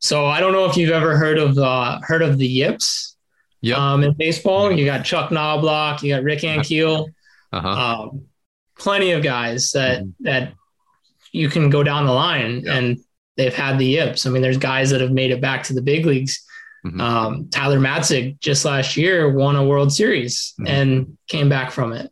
So I don't know if you've ever heard of uh, heard of the yips. Yep. Um, in baseball, you got Chuck Knobloch, you got Rick Ankiel, Uh-huh. um, plenty of guys that Mhm. that you can go down the line Yeah. and they've had the yips. I mean, there's guys that have made it back to the big leagues. Mhm. Um, Tyler Matzek just last year won a World Series Mhm. and came back from it.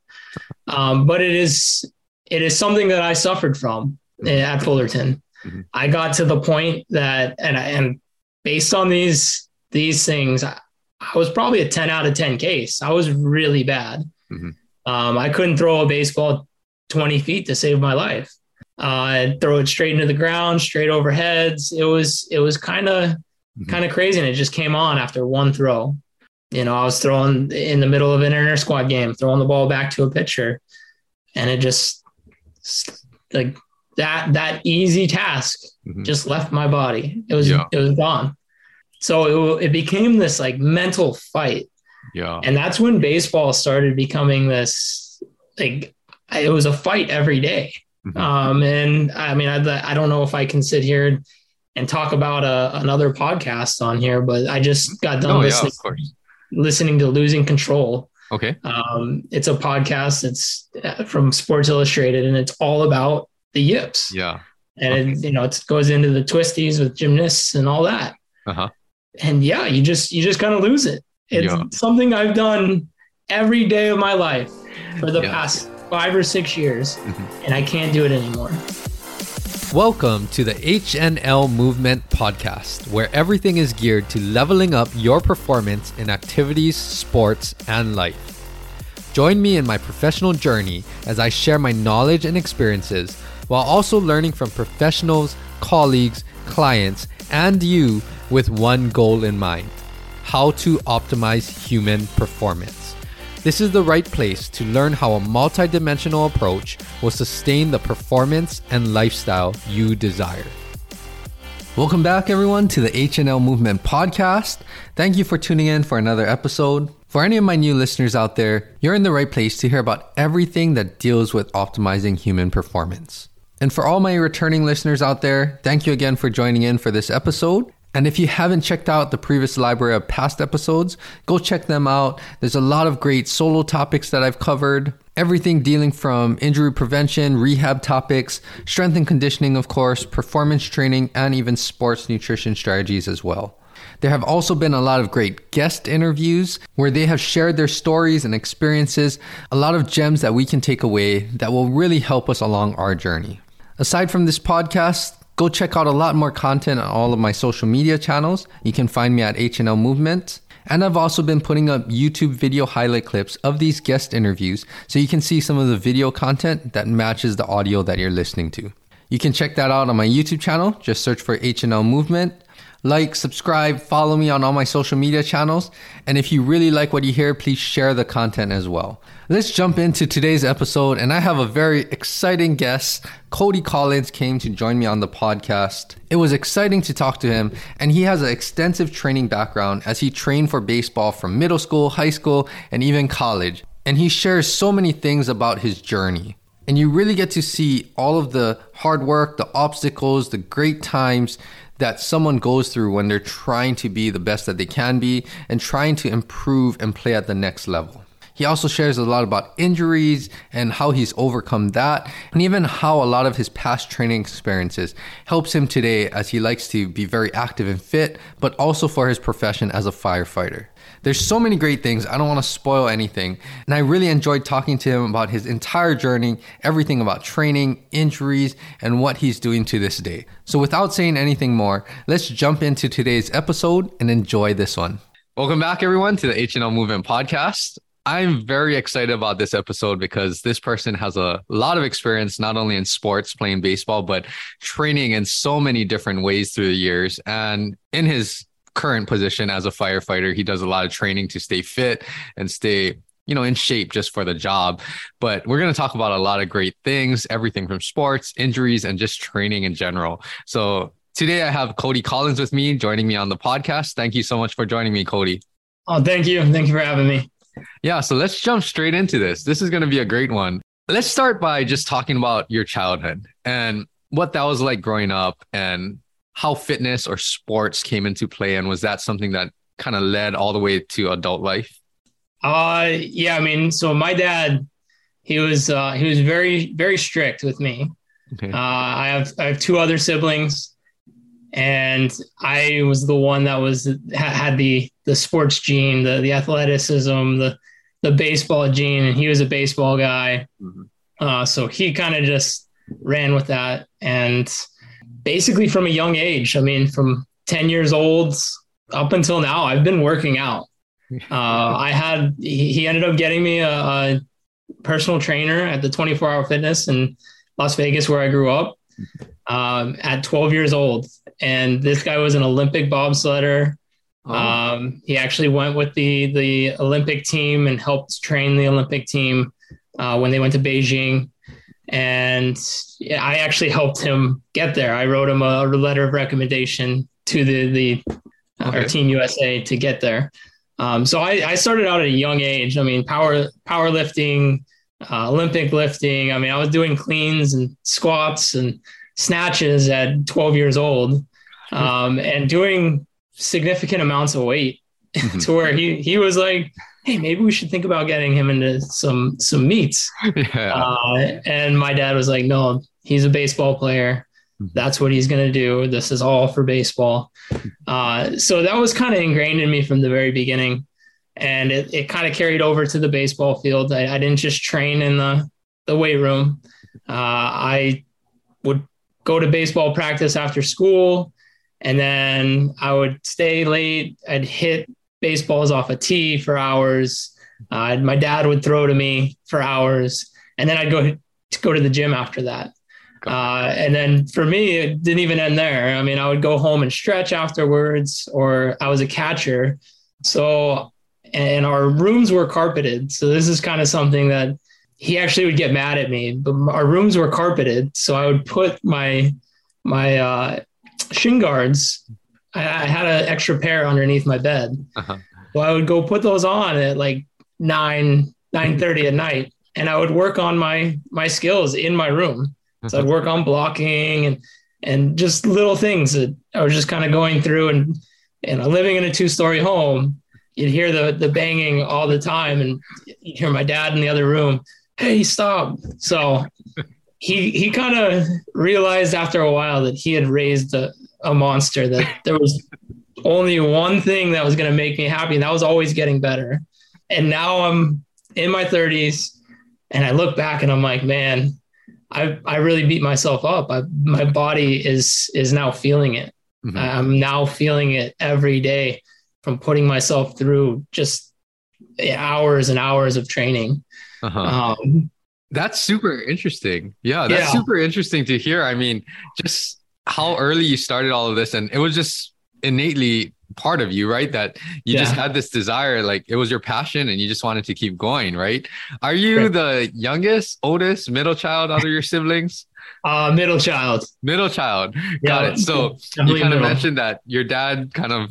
Um, but it is it is something that I suffered from at Fullerton. Mhm. I got to the point that and and based on these these things, I, I was probably a 10 out of 10 case. I was really bad. Mhm. Um, I couldn't throw a baseball 20 feet to save my life. Uh, I'd throw it straight into the ground, straight over heads. It was it was kind of Mhm. kind of crazy, and it just came on after one throw. You know, I was throwing in the middle of an inter squad game, throwing the ball back to a pitcher, and it just like that that easy task Mhm. just left my body. It was Yeah. it was gone. So it, it became this like mental fight, yeah. and that's when baseball started becoming this like it was a fight every day. Mhm. Um, and I mean, I, I don't know if I can sit here and talk about a, another podcast on here, but I just got done Oh, yeah, listening, of course. listening to Losing Control. Okay. Um, it's a podcast. It's uh, from Sports Illustrated, and it's all about the yips. Yeah. And it, you know, it goes into the twisties with gymnasts and all that. Uh-huh. And yeah, you just you just kind of lose it. It's Yeah. something I've done every day of my life for the Yeah. past five or six years, Mhm. and I can't do it anymore. Welcome to the HNL Movement Podcast, where everything is geared to leveling up your performance in activities, sports, and life. Join me in my professional journey as I share my knowledge and experiences while also learning from professionals, colleagues, clients, and you with one goal in mind how to optimize human performance. This is the right place to learn how a multidimensional approach will sustain the performance and lifestyle you desire. Welcome back, everyone, to the HNL Movement Podcast. Thank you for tuning in for another episode. For any of my new listeners out there, you're in the right place to hear about everything that deals with optimizing human performance. And for all my returning listeners out there, thank you again for joining in for this episode. And if you haven't checked out the previous library of past episodes, go check them out. There's a lot of great solo topics that I've covered. Everything dealing from injury prevention, rehab topics, strength and conditioning, of course, performance training, and even sports nutrition strategies as well. There have also been a lot of great guest interviews where they have shared their stories and experiences, a lot of gems that we can take away that will really help us along our journey. Aside from this podcast, go check out a lot more content on all of my social media channels. You can find me at HNL Movement. And I've also been putting up YouTube video highlight clips of these guest interviews so you can see some of the video content that matches the audio that you're listening to. You can check that out on my YouTube channel. Just search for HNL Movement. Like, subscribe, follow me on all my social media channels. And if you really like what you hear, please share the content as well. Let's jump into today's episode. And I have a very exciting guest. Cody Collins came to join me on the podcast. It was exciting to talk to him. And he has an extensive training background as he trained for baseball from middle school, high school, and even college. And he shares so many things about his journey. And you really get to see all of the hard work, the obstacles, the great times that someone goes through when they're trying to be the best that they can be and trying to improve and play at the next level. He also shares a lot about injuries and how he's overcome that, and even how a lot of his past training experiences helps him today as he likes to be very active and fit, but also for his profession as a firefighter. There's so many great things. I don't want to spoil anything. And I really enjoyed talking to him about his entire journey, everything about training, injuries, and what he's doing to this day. So without saying anything more, let's jump into today's episode and enjoy this one. Welcome back, everyone, to the HNL Movement Podcast. I'm very excited about this episode because this person has a lot of experience, not only in sports, playing baseball, but training in so many different ways through the years. And in his current position as a firefighter, he does a lot of training to stay fit and stay you know, in shape just for the job. But we're going to talk about a lot of great things, everything from sports, injuries, and just training in general. So today I have Cody Collins with me, joining me on the podcast. Thank you so much for joining me, Cody. Oh, thank you. Thank you for having me. Yeah, so let's jump straight into this. This is going to be a great one. Let's start by just talking about your childhood and what that was like growing up and how fitness or sports came into play, and was that something that kind of led all the way to adult life? Uh, yeah. I mean, so my dad, he was uh, he was very very strict with me. Okay. Uh, I have I have two other siblings, and I was the one that was had the the sports gene, the the athleticism, the the baseball gene, and he was a baseball guy. Mm-hmm. Uh, so he kind of just ran with that, and basically from a young age. I mean, from ten years old up until now, I've been working out. Uh, I had he ended up getting me a, a personal trainer at the 24 Hour Fitness in Las Vegas, where I grew up, um, at 12 years old. And this guy was an Olympic bobsledder. Oh. Um, he actually went with the the Olympic team and helped train the Olympic team uh, when they went to Beijing. And I actually helped him get there. I wrote him a, letter of recommendation to the the uh, okay. Team USA to get there. Um, so I, I, started out at a young age. I mean, power powerlifting, uh, Olympic lifting. I mean, I was doing cleans and squats and snatches at 12 years old, um, and doing significant amounts of weight mm-hmm. to where he he was like, "Hey, maybe we should think about getting him into some some meets." Yeah. Uh, and my dad was like, "No, he's a baseball player. Mm-hmm. That's what he's going to do. This is all for baseball." Uh, so that was kind of ingrained in me from the very beginning. And it, it kind of carried over to the baseball field. I, I, didn't just train in the, the weight room. Uh, I would go to baseball practice after school, and then I would stay late. I'd hit baseballs off a tee for hours. Uh, my dad would throw to me for hours, and then I'd go to go to the gym after that. Uh, and then for me, it didn't even end there. I mean, I would go home and stretch afterwards, or I was a catcher. So, and our rooms were carpeted. So, this is kind of something that he actually would get mad at me, but our rooms were carpeted. So, I would put my, my, uh, shin guards. I, I had an extra pair underneath my bed. Uh-huh. So I would go put those on at like nine, nine thirty at night. And I would work on my, my skills in my room. So I'd work on blocking and and just little things that I was just kind of going through and and living in a two story home, you'd hear the the banging all the time and you'd hear my dad in the other room, hey, stop. So he he kind of realized after a while that he had raised a, a monster, that there was only one thing that was going to make me happy, and that was always getting better. And now I'm in my 30s, and I look back and I'm like, man, I I really beat myself up. I, my body is is now feeling it. Mm-hmm. I'm now feeling it every day from putting myself through just hours and hours of training. Uh-huh. Um, that's super interesting. Yeah, that's yeah. super interesting to hear. I mean, just how early you started all of this, and it was just innately part of you, right? That you yeah. just had this desire, like it was your passion and you just wanted to keep going, right? Are you right. the youngest, oldest, middle child out of your siblings? Uh, middle child. Middle child. Got it. So you kind of mentioned that your dad kind of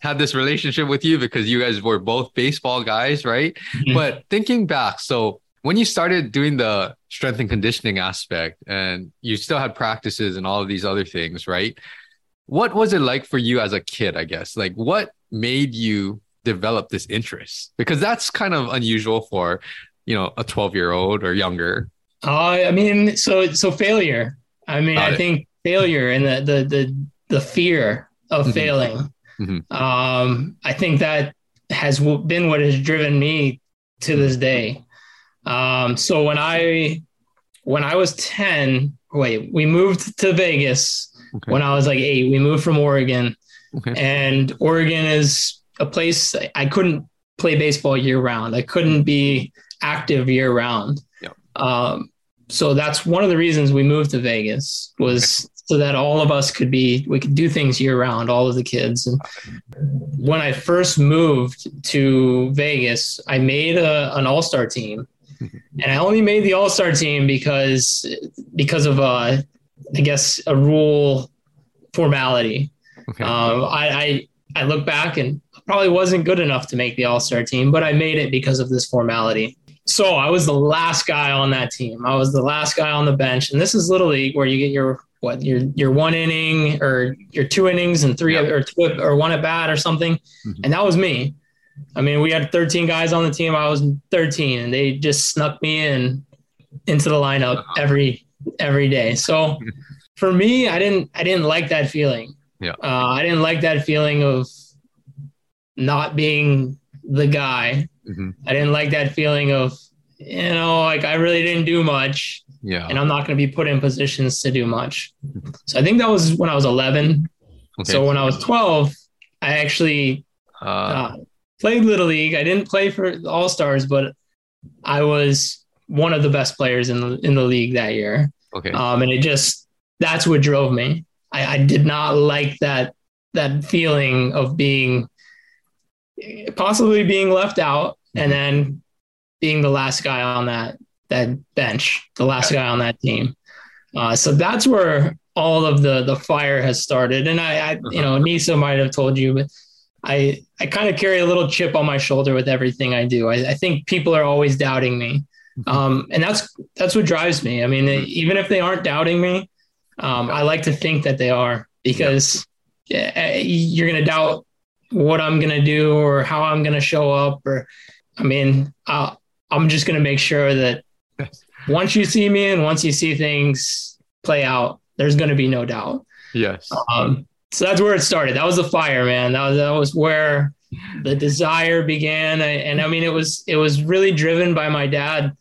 had this relationship with you because you guys were both baseball guys, right? Mm-hmm. But thinking back, so when you started doing the strength and conditioning aspect and you still had practices and all of these other things, right? what was it like for you as a kid i guess like what made you develop this interest because that's kind of unusual for you know a 12 year old or younger uh, i mean so so failure i mean Got i it. think failure and the the the, the fear of mm-hmm. failing mm-hmm. um i think that has been what has driven me to this day um so when i when i was 10 wait we moved to vegas okay. when I was like eight. We moved from Oregon, okay. and Oregon is a place I couldn't play baseball year round. I couldn't be active year round. Yep. Um, so that's one of the reasons we moved to Vegas was okay. so that all of us could be we could do things year round, all of the kids. And when I first moved to Vegas, I made a, an all star team, and I only made the all star team because because of uh, I guess, a rule formality. Okay. Um, I, I, I look back and probably wasn't good enough to make the All Star team, but I made it because of this formality. So I was the last guy on that team. I was the last guy on the bench, and this is little league where you get your what your your one inning or your two innings and three Yep. or two or one at bat or something, Mhm. and that was me. I mean, we had 13 guys on the team. I was 13, and they just snuck me in into the lineup every every day. So for me, I didn't I didn't like that feeling. Yeah. uh, I didn't like that feeling of not being the guy. Mhm. I didn't like that feeling of you know like I really didn't do much Yeah. and I'm not going to be put in positions to do much. So I think that was when I was 11. Okay. So when I was 12, I actually uh, uh, played Little League. I didn't play for All Stars, but I was one of the best players in the in the league that year. okay. Um, and it just that's what drove me. I, I did not like that that feeling of being possibly being left out and then being the last guy on that that bench, the last guy on that team. Uh, so that's where all of the the fire has started. And I, I you know, Nisa might have told you, but I I kind of carry a little chip on my shoulder with everything I do. I, I think people are always doubting me, um, and that's that's what drives me. I mean, even if they aren't doubting me, um, I like to think that they are because yeah, you're going to doubt what I'm going to do or how I'm going to show up. Or, I mean, i I'm just going to make sure that once you see me and once you see things play out, there's going to be no doubt. yes. Um, so that's where it started. That was the fire, man. That was that was where the desire began. I, and I mean, it was it was really driven by my dad.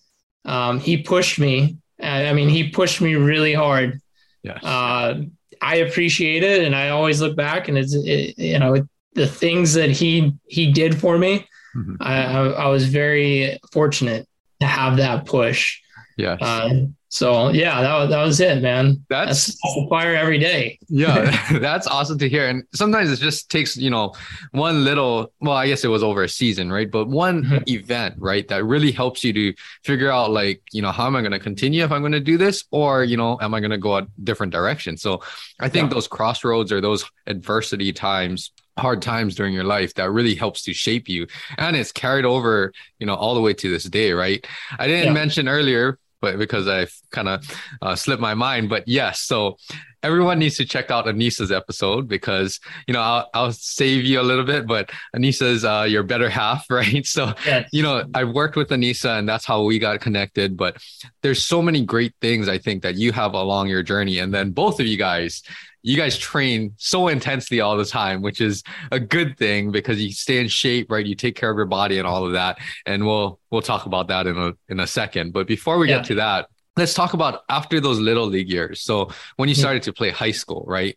Um, he pushed me. I, I mean, he pushed me really hard. Yes. Uh, I appreciate it, and I always look back and it's it, you know the things that he he did for me. Mhm. I, I, I was very fortunate to have that push. yes. Uh, so yeah, that was, that was it, man. That's- That's, fire every day. yeah that's awesome to hear and sometimes it just takes you know one little well i guess it was over a season right but one Mhm. event right that really helps you to figure out like you know how am i going to continue if i'm going to do this or you know am i going to go a different direction so i think Yeah. those crossroads or those adversity times hard times during your life that really helps to shape you and it's carried over you know all the way to this day right i didn't Yeah. mention earlier but because i've kind of uh, slipped my mind but yes so everyone needs to check out Anissa's episode because you know I'll, I'll save you a little bit, but Anissa's uh, your better half, right? So Yes. you know I worked with Anissa and that's how we got connected. But there's so many great things I think that you have along your journey, and then both of you guys. You guys train so intensely all the time, which is a good thing because you stay in shape, right? You take care of your body and all of that. And we'll we'll talk about that in a in a second. But before we Yeah. get to that, let's talk about after those little league years. So when you started to play high school, right?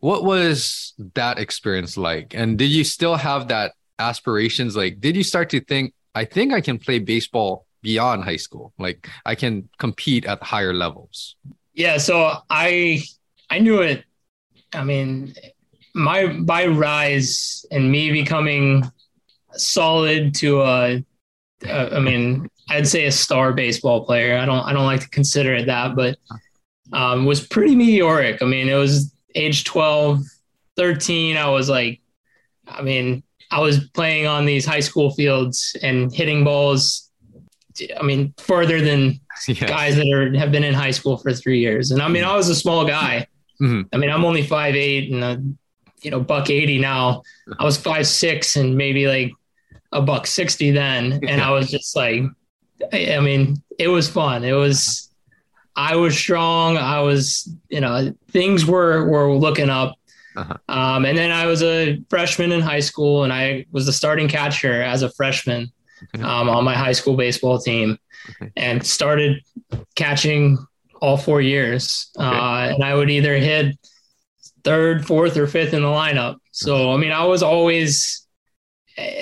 What was that experience like? And did you still have that aspirations? Like, did you start to think, I think I can play baseball beyond high school? Like, I can compete at higher levels. Yeah, so I I knew it. I mean, my my rise and me becoming solid to a, a I mean, I'd say a star baseball player. I don't I don't like to consider it that, but um, was pretty meteoric. I mean, it was age 12, 13. I was like, I mean, I was playing on these high school fields and hitting balls. I mean, further than yeah. guys that are have been in high school for three years. And I mean, I was a small guy. Mhm. I mean, I'm only five eight and a, you know buck eighty now. I was five six and maybe like a buck sixty then, and I was just like, I I mean, it was fun. It was. I was strong. I was, you know, things were were looking up. Uh-huh. Um, and then I was a freshman in high school, and I was the starting catcher as a freshman Okay. um, on my high school baseball team, Okay. and started catching all four years. Uh, and I would either hit third, fourth, or fifth in the lineup. So I mean, I was always.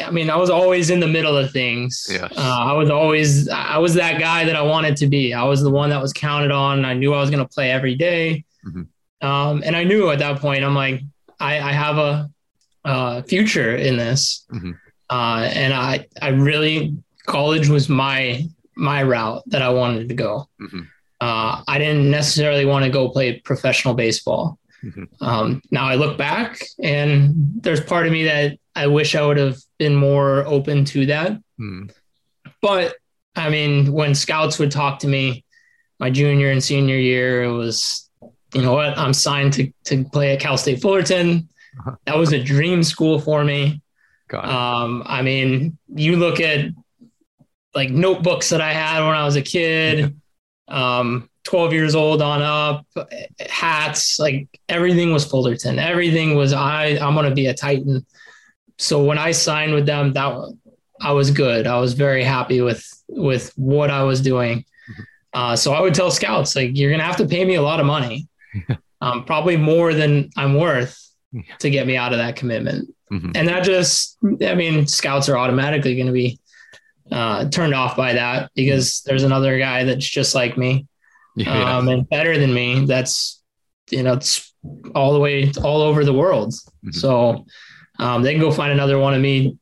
I mean, I was always in the middle of things. Yes. Uh, I was always, I was that guy that I wanted to be. I was the one that was counted on. I knew I was going to play every day. Mhm. Um, and I knew at that point, I'm like, I, I have a, uh, future in this. Mhm. Uh, and I, I really, college was my, my route that I wanted to go. Mhm. Uh, I didn't necessarily want to go play professional baseball. Mhm. Um, now I look back and there's part of me that I wish I would have been more open to that. Mm. But I mean, when scouts would talk to me my junior and senior year, it was you know what, I'm signed to to play at Cal State Fullerton. Uh-huh. That was a dream school for me. Um, I mean, you look at like notebooks that I had when I was a kid, um, 12 years old on up, hats, like everything was Fullerton. Everything was I. I'm gonna be a Titan. So when I signed with them, that I was good. I was very happy with with what I was doing. Uh, so I would tell scouts like, you're gonna have to pay me a lot of money, um, probably more than I'm worth to get me out of that commitment. Mhm. And that just, I mean, scouts are automatically going to be uh, turned off by that because there's another guy that's just like me Yeah. um, and better than me. That's, you know, it's all the way all over the world. Mhm. So um, they can go find another one of me,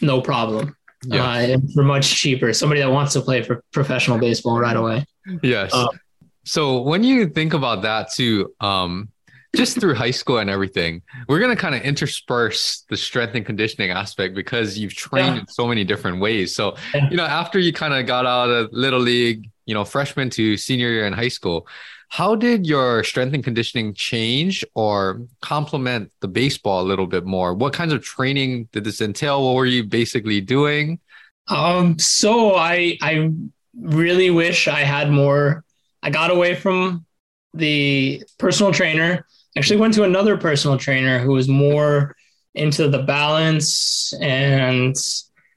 no problem. Yeah. Uh, and for much cheaper. Somebody that wants to play for professional baseball right away. Yes. Uh, so when you think about that too, um, just through high school and everything, we're gonna kind of intersperse the strength and conditioning aspect because you've trained Yeah. in so many different ways. So Yeah. you know, after you kind of got out of little league, you know, freshman to senior year in high school, how did your strength and conditioning change or complement the baseball a little bit more? What kinds of training did this entail? What were you basically doing? Um, so I I really wish I had more. I got away from the personal trainer. Actually, went to another personal trainer who was more into the balance, and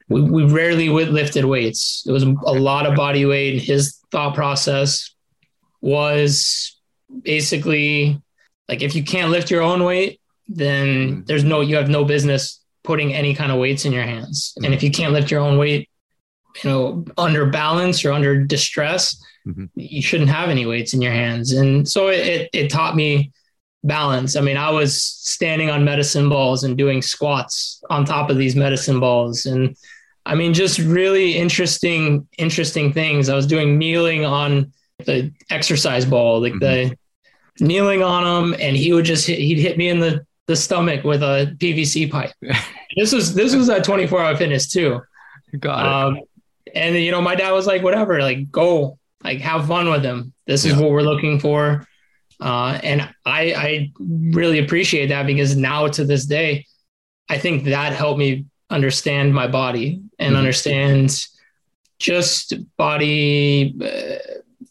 we, we rarely lifted weights. It was a lot of body weight. And his thought process was basically like if you can't lift your own weight, then there's no you have no business putting any kind of weights in your hands. And if you can't lift your own weight, you know, under balance or under distress, Mhm. you shouldn't have any weights in your hands. And so it, it, it taught me balance. I mean, I was standing on medicine balls and doing squats on top of these medicine balls. And I mean, just really interesting, interesting things. I was doing kneeling on the exercise ball, like the kneeling on him, and he would just hit, he'd hit me in the, the stomach with a PVC pipe. this was this was a 24 hour fitness too. Got it. Um, and you know, my dad was like, whatever, like go, like have fun with him. This is what we're looking for. Uh, and I, I really appreciate that because now to this day, I think that helped me understand my body and Mhm. understand just body uh,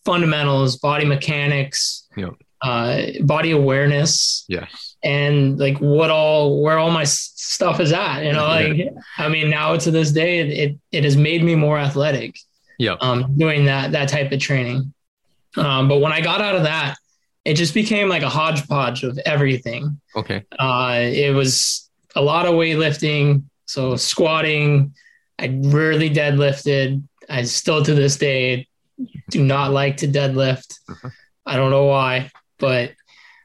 fundamentals, body mechanics, Yeah. uh, body awareness yes. and like what all where all my stuff is at you know Yeah. like i mean now to this day it, it it has made me more athletic Yeah. um doing that that type of training um but when i got out of that it just became like a hodgepodge of everything Okay. uh it was a lot of weightlifting so squatting i rarely deadlifted i still to this day do not like to deadlift Uh-huh. i don't know why but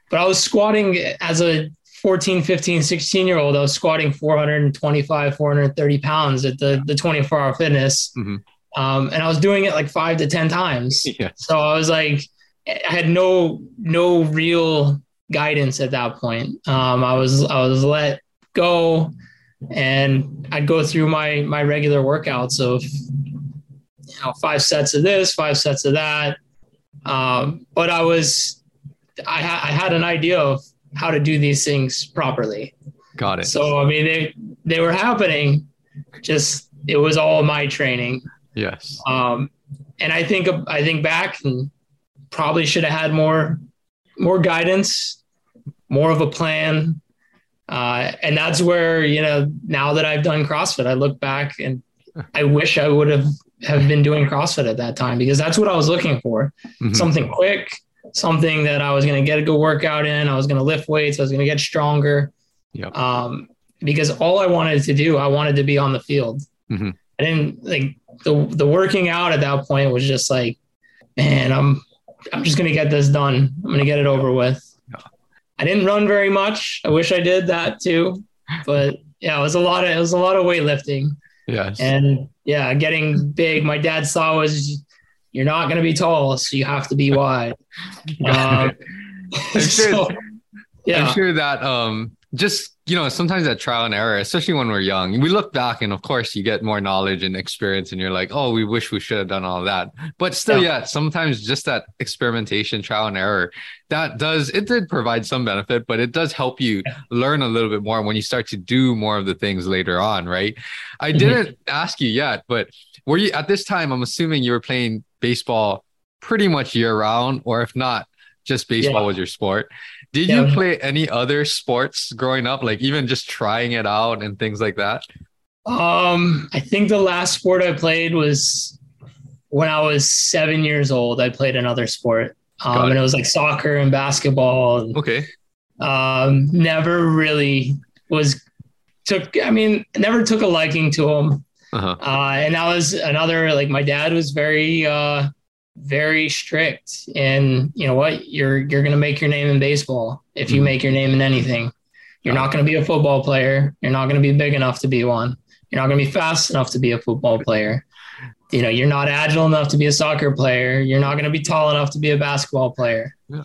but i was squatting as a 14 15 16 year old i was squatting 425 430 pounds at the the 24 hour fitness Mhm. um, and i was doing it like five to ten times Yeah. so i was like i had no no real guidance at that point um, i was i was let go and i'd go through my my regular workouts of you know five sets of this five sets of that um, but i was I, ha- I had an idea of how to do these things properly Got it. so i mean they they were happening just it was all my training yes. um, and I think I think back and probably should have had more more guidance, more of a plan. Uh, and that's where you know now that I've done CrossFit, I look back and I wish I would have have been doing CrossFit at that time because that's what I was looking for. Mhm. Something quick, something that I was going to get a good workout in. I was going to lift weights. I was going to get stronger. Yep. Um, because all I wanted to do, I wanted to be on the field. Mhm. I didn't like the the working out at that point was just like, man, I'm I'm just gonna get this done. I'm gonna get it over with. I didn't run very much. I wish I did that too, but yeah, it was a lot of it was a lot of weightlifting Yes. and yeah, getting big. My dad saw was you're not gonna be tall, so you have to be wide. Um. I'm sure- so, yeah, I'm sure that um just you know sometimes that trial and error especially when we're young we look back and of course you get more knowledge and experience and you're like oh we wish we should have done all that but still yeah. yeah sometimes just that experimentation trial and error that does it did provide some benefit but it does help you learn a little bit more when you start to do more of the things later on right i mm-hmm. didn't ask you yet but were you at this time i'm assuming you were playing baseball pretty much year round or if not just baseball yeah. was your sport did yeah. you play any other sports growing up, like even just trying it out and things like that? Um, I think the last sport I played was when I was seven years old. I played another sport, um, and it was like soccer and basketball. And, okay. Um, never really was took. I mean, never took a liking to them. Uh-huh. Uh, and that was another like my dad was very uh very strict and you know what you're you're going to make your name in baseball if you mm-hmm. make your name in anything. You're not going to be a football player. You're not going to be big enough to be one. You're not going to be fast enough to be a football player. You know you're not agile enough to be a soccer player. You're not going to be tall enough to be a basketball player. Yeah.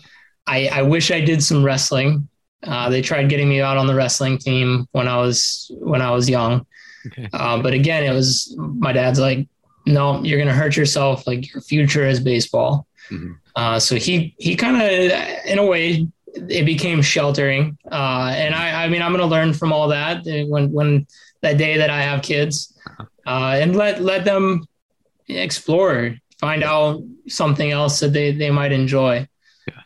I, I wish i did some wrestling. Uh, they tried getting me out on the wrestling team when i was when i was young. Okay. uh, but again it was my dad's like no, you're going to hurt yourself. Like your future is baseball. Mm-hmm. Uh, so he he kind of, in a way, it became sheltering. Uh, and I, I mean, I'm going to learn from all that when when that day that I have kids, uh-huh. uh, and let let them explore, find out something else that they they might enjoy.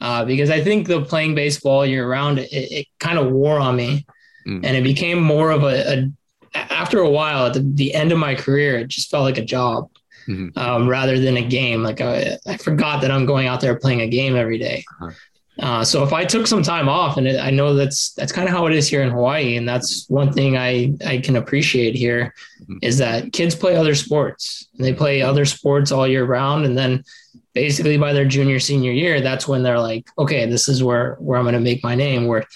Uh, because I think the playing baseball year round, it, it kind of wore on me, mm. and it became more of a, a after a while, at the, the, end of my career, it just felt like a job mm-hmm. um, rather than a game. Like I, I, forgot that I'm going out there playing a game every day. Uh-huh. Uh, so if I took some time off, and it, I know that's that's kind of how it is here in Hawaii, and that's one thing I I can appreciate here mm-hmm. is that kids play other sports. And they play other sports all year round, and then basically by their junior senior year, that's when they're like, okay, this is where where I'm going to make my name. Where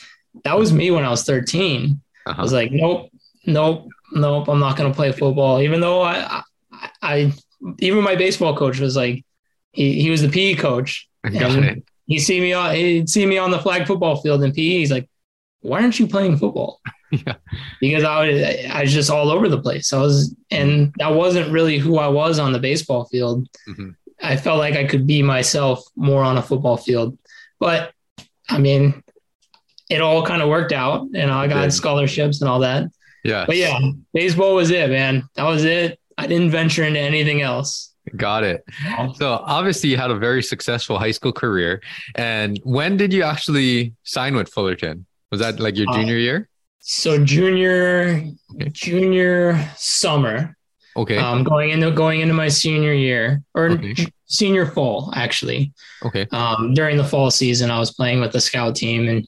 that was me when I was 13. Uh-huh. I was like, nope, nope, nope, I'm not going to play football. Even though I, I, I, even my baseball coach was like, he, he was the PE coach. He see me on, he'd see me on the flag football field in PE. He's like, why aren't you playing football? yeah. Because I was, I was just all over the place. I was, and that wasn't really who I was on the baseball field. Mm-hmm. I felt like I could be myself more on a football field, but I mean, it all kind of worked out and I got scholarships and all that. Yeah. But yeah, baseball was it, man. That was it. I didn't venture into anything else. Got it. So obviously you had a very successful high school career. And when did you actually sign with Fullerton? Was that like your uh, junior uh, year? So junior okay. junior summer. Okay. Um, going into going into my senior year or okay. senior fall actually. Okay. Um, during the fall season, I was playing with the scout team, and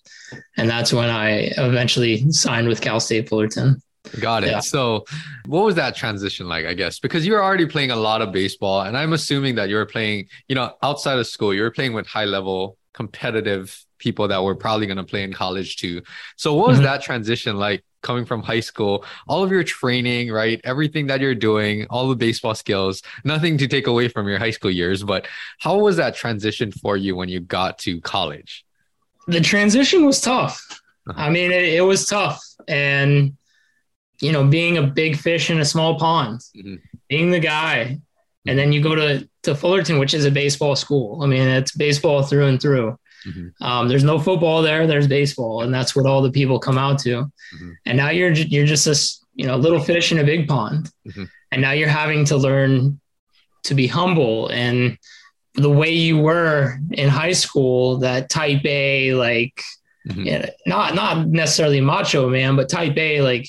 and that's when I eventually signed with Cal State Fullerton. Got it. Yeah. So, what was that transition like? I guess because you're already playing a lot of baseball, and I'm assuming that you were playing, you know, outside of school, you were playing with high level competitive people that were probably going to play in college too. So, what was mm-hmm. that transition like coming from high school? All of your training, right? Everything that you're doing, all the baseball skills, nothing to take away from your high school years, but how was that transition for you when you got to college? The transition was tough. Uh-huh. I mean, it, it was tough. And you know, being a big fish in a small pond, mm-hmm. being the guy. And then you go to, to Fullerton, which is a baseball school. I mean, it's baseball through and through. Mm-hmm. Um, there's no football there. There's baseball, and that's what all the people come out to. Mm-hmm. And now you're you're just this you know little fish in a big pond, mm-hmm. and now you're having to learn to be humble and the way you were in high school, that type A, like mm-hmm. you know, not not necessarily macho man, but type A, like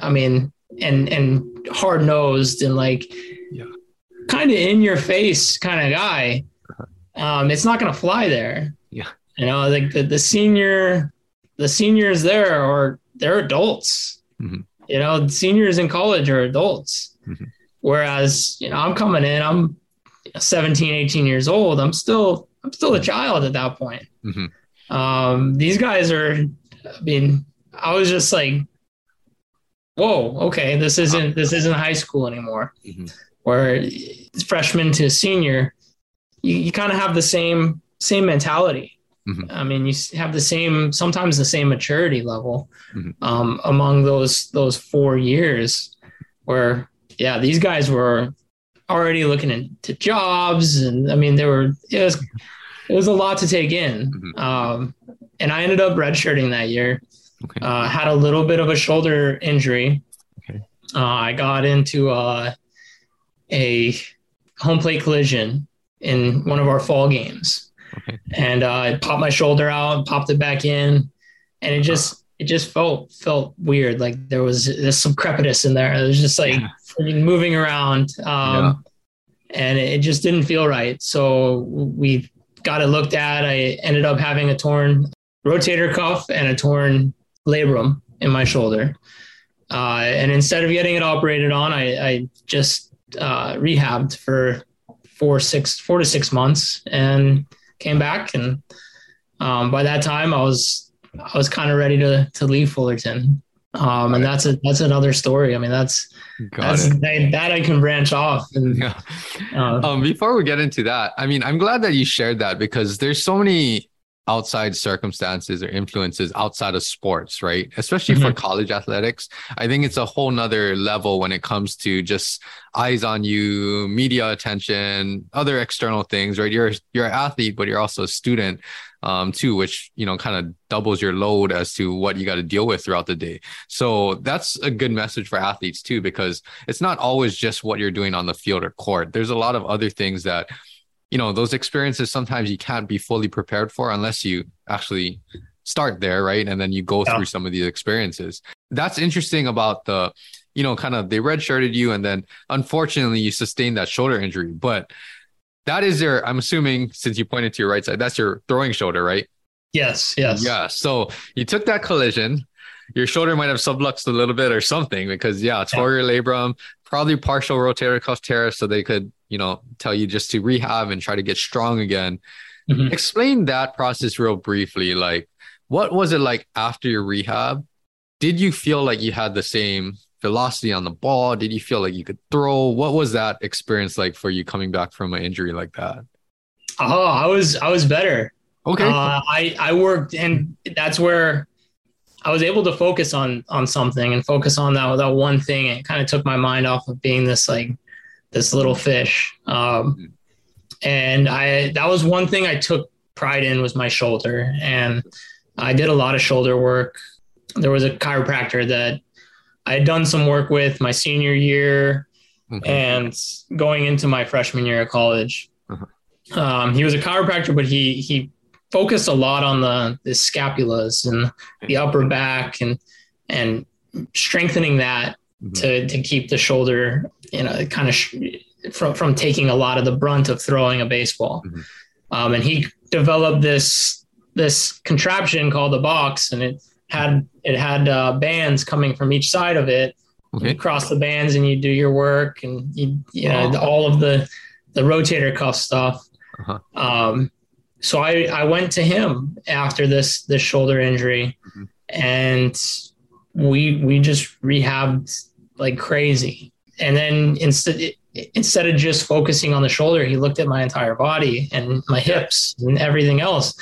I mean, and and hard nosed and like yeah. kind of in your face kind of guy. Uh-huh. Um, it's not going to fly there. Yeah, you know, like the, the senior, the seniors there are they're adults. Mm-hmm. You know, seniors in college are adults. Mm-hmm. Whereas, you know, I'm coming in, I'm 17, 18 years old. I'm still, I'm still a child at that point. Mm-hmm. Um, these guys are, I mean, I was just like, whoa, okay, this isn't this isn't high school anymore. Mm-hmm. Where freshman to senior, you, you kind of have the same same mentality. Mm-hmm. I mean, you have the same, sometimes the same maturity level Mhm. um, among those those four years, where yeah, these guys were already looking into jobs, and I mean, there were it was it was a lot to take in. Mhm. Um, and I ended up redshirting that year. Okay. Uh, had a little bit of a shoulder injury. Okay. Uh, I got into uh, a home plate collision in one of our fall games, Okay. and uh, I popped my shoulder out, popped it back in, and it just it just felt felt weird. Like there was there's some crepitus in there. It was just like Yeah. moving around, um, and it just didn't feel right. So we got it looked at. I ended up having a torn rotator cuff and a torn labrum in my shoulder. Uh, and instead of getting it operated on, I, I just uh, rehabbed for four, six, four to six months, and came back. And um, by that time, I was I was kind of ready to to leave Fullerton. Um, and that's a that's another story. I mean, that's Got that's that, that I can branch off. And Yeah. uh, Um, before we get into that, I mean, I'm glad that you shared that because there's so many outside circumstances or influences outside of sports, right? Especially for college athletics. I think it's a whole nother level when it comes to just eyes on you, media attention, other external things, right? You're you're an athlete, but you're also a student um too, which you know kind of doubles your load as to what you got to deal with throughout the day. So that's a good message for athletes too, because it's not always just what you're doing on the field or court. There's a lot of other things that you know those experiences sometimes you can't be fully prepared for unless you actually start there right? And then you go Yeah. through some of these experiences. That's interesting about the you know kind of they redshirted you and then unfortunately you sustained that shoulder injury. But that is your i'm assuming since you pointed to your right side that's your throwing shoulder right? Yes, yes, yeah so you took that collision. Your shoulder might have subluxed a little bit or something because yeah tore your labrum probably partial rotator cuff tear so they could you know tell you just to rehab and try to get strong again. Mhm. explain that process real briefly. Like what was it like after your rehab? Did you feel like you had the same velocity on the ball? Did you feel like you could throw? What was that experience like for you coming back from an injury like that? Oh, I was I was better. okay. Uh, I I worked, and that's where I was able to focus on on something and focus on that that one thing. It kind of took my mind off of being this like this little fish. Um, and I that was one thing I took pride in was my shoulder, and I did a lot of shoulder work. There was a chiropractor that I had done some work with my senior year Okay. and going into my freshman year of college. Uh-huh. Um, he was a chiropractor, but he he focused a lot on the the scapulas and the upper back and and strengthening that Mhm. to to keep the shoulder, you know, kind of sh- from from taking a lot of the brunt of throwing a baseball. Mhm. Um, and he developed this this contraption called the box, and it had it had uh, bands coming from each side of it, okay you cross the bands and you do your work and you you know all of the the rotator cuff stuff Uh-huh. um so i i went to him after this this shoulder injury Mhm. and we we just rehabbed like crazy and then instead instead of just focusing on the shoulder he looked at my entire body and my hips and everything else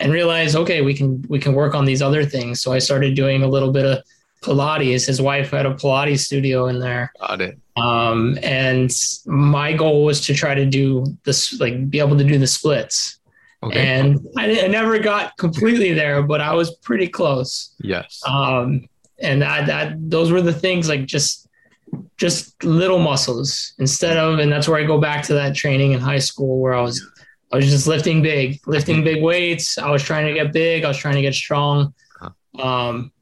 and realized okay we can we can work on these other things so i started doing a little bit of Pilates. His wife had a Pilates studio in there. got it Um, and my goal was to try to do this, like be able to do the splits. okay And I, I never got completely there, but I was pretty close. yes Um, and that, those were the things like just, just little muscles instead of, and that's where I go back to that training in high school where I was, I was just lifting big, lifting big weights. I was trying to get big. I was trying to get strong. Um,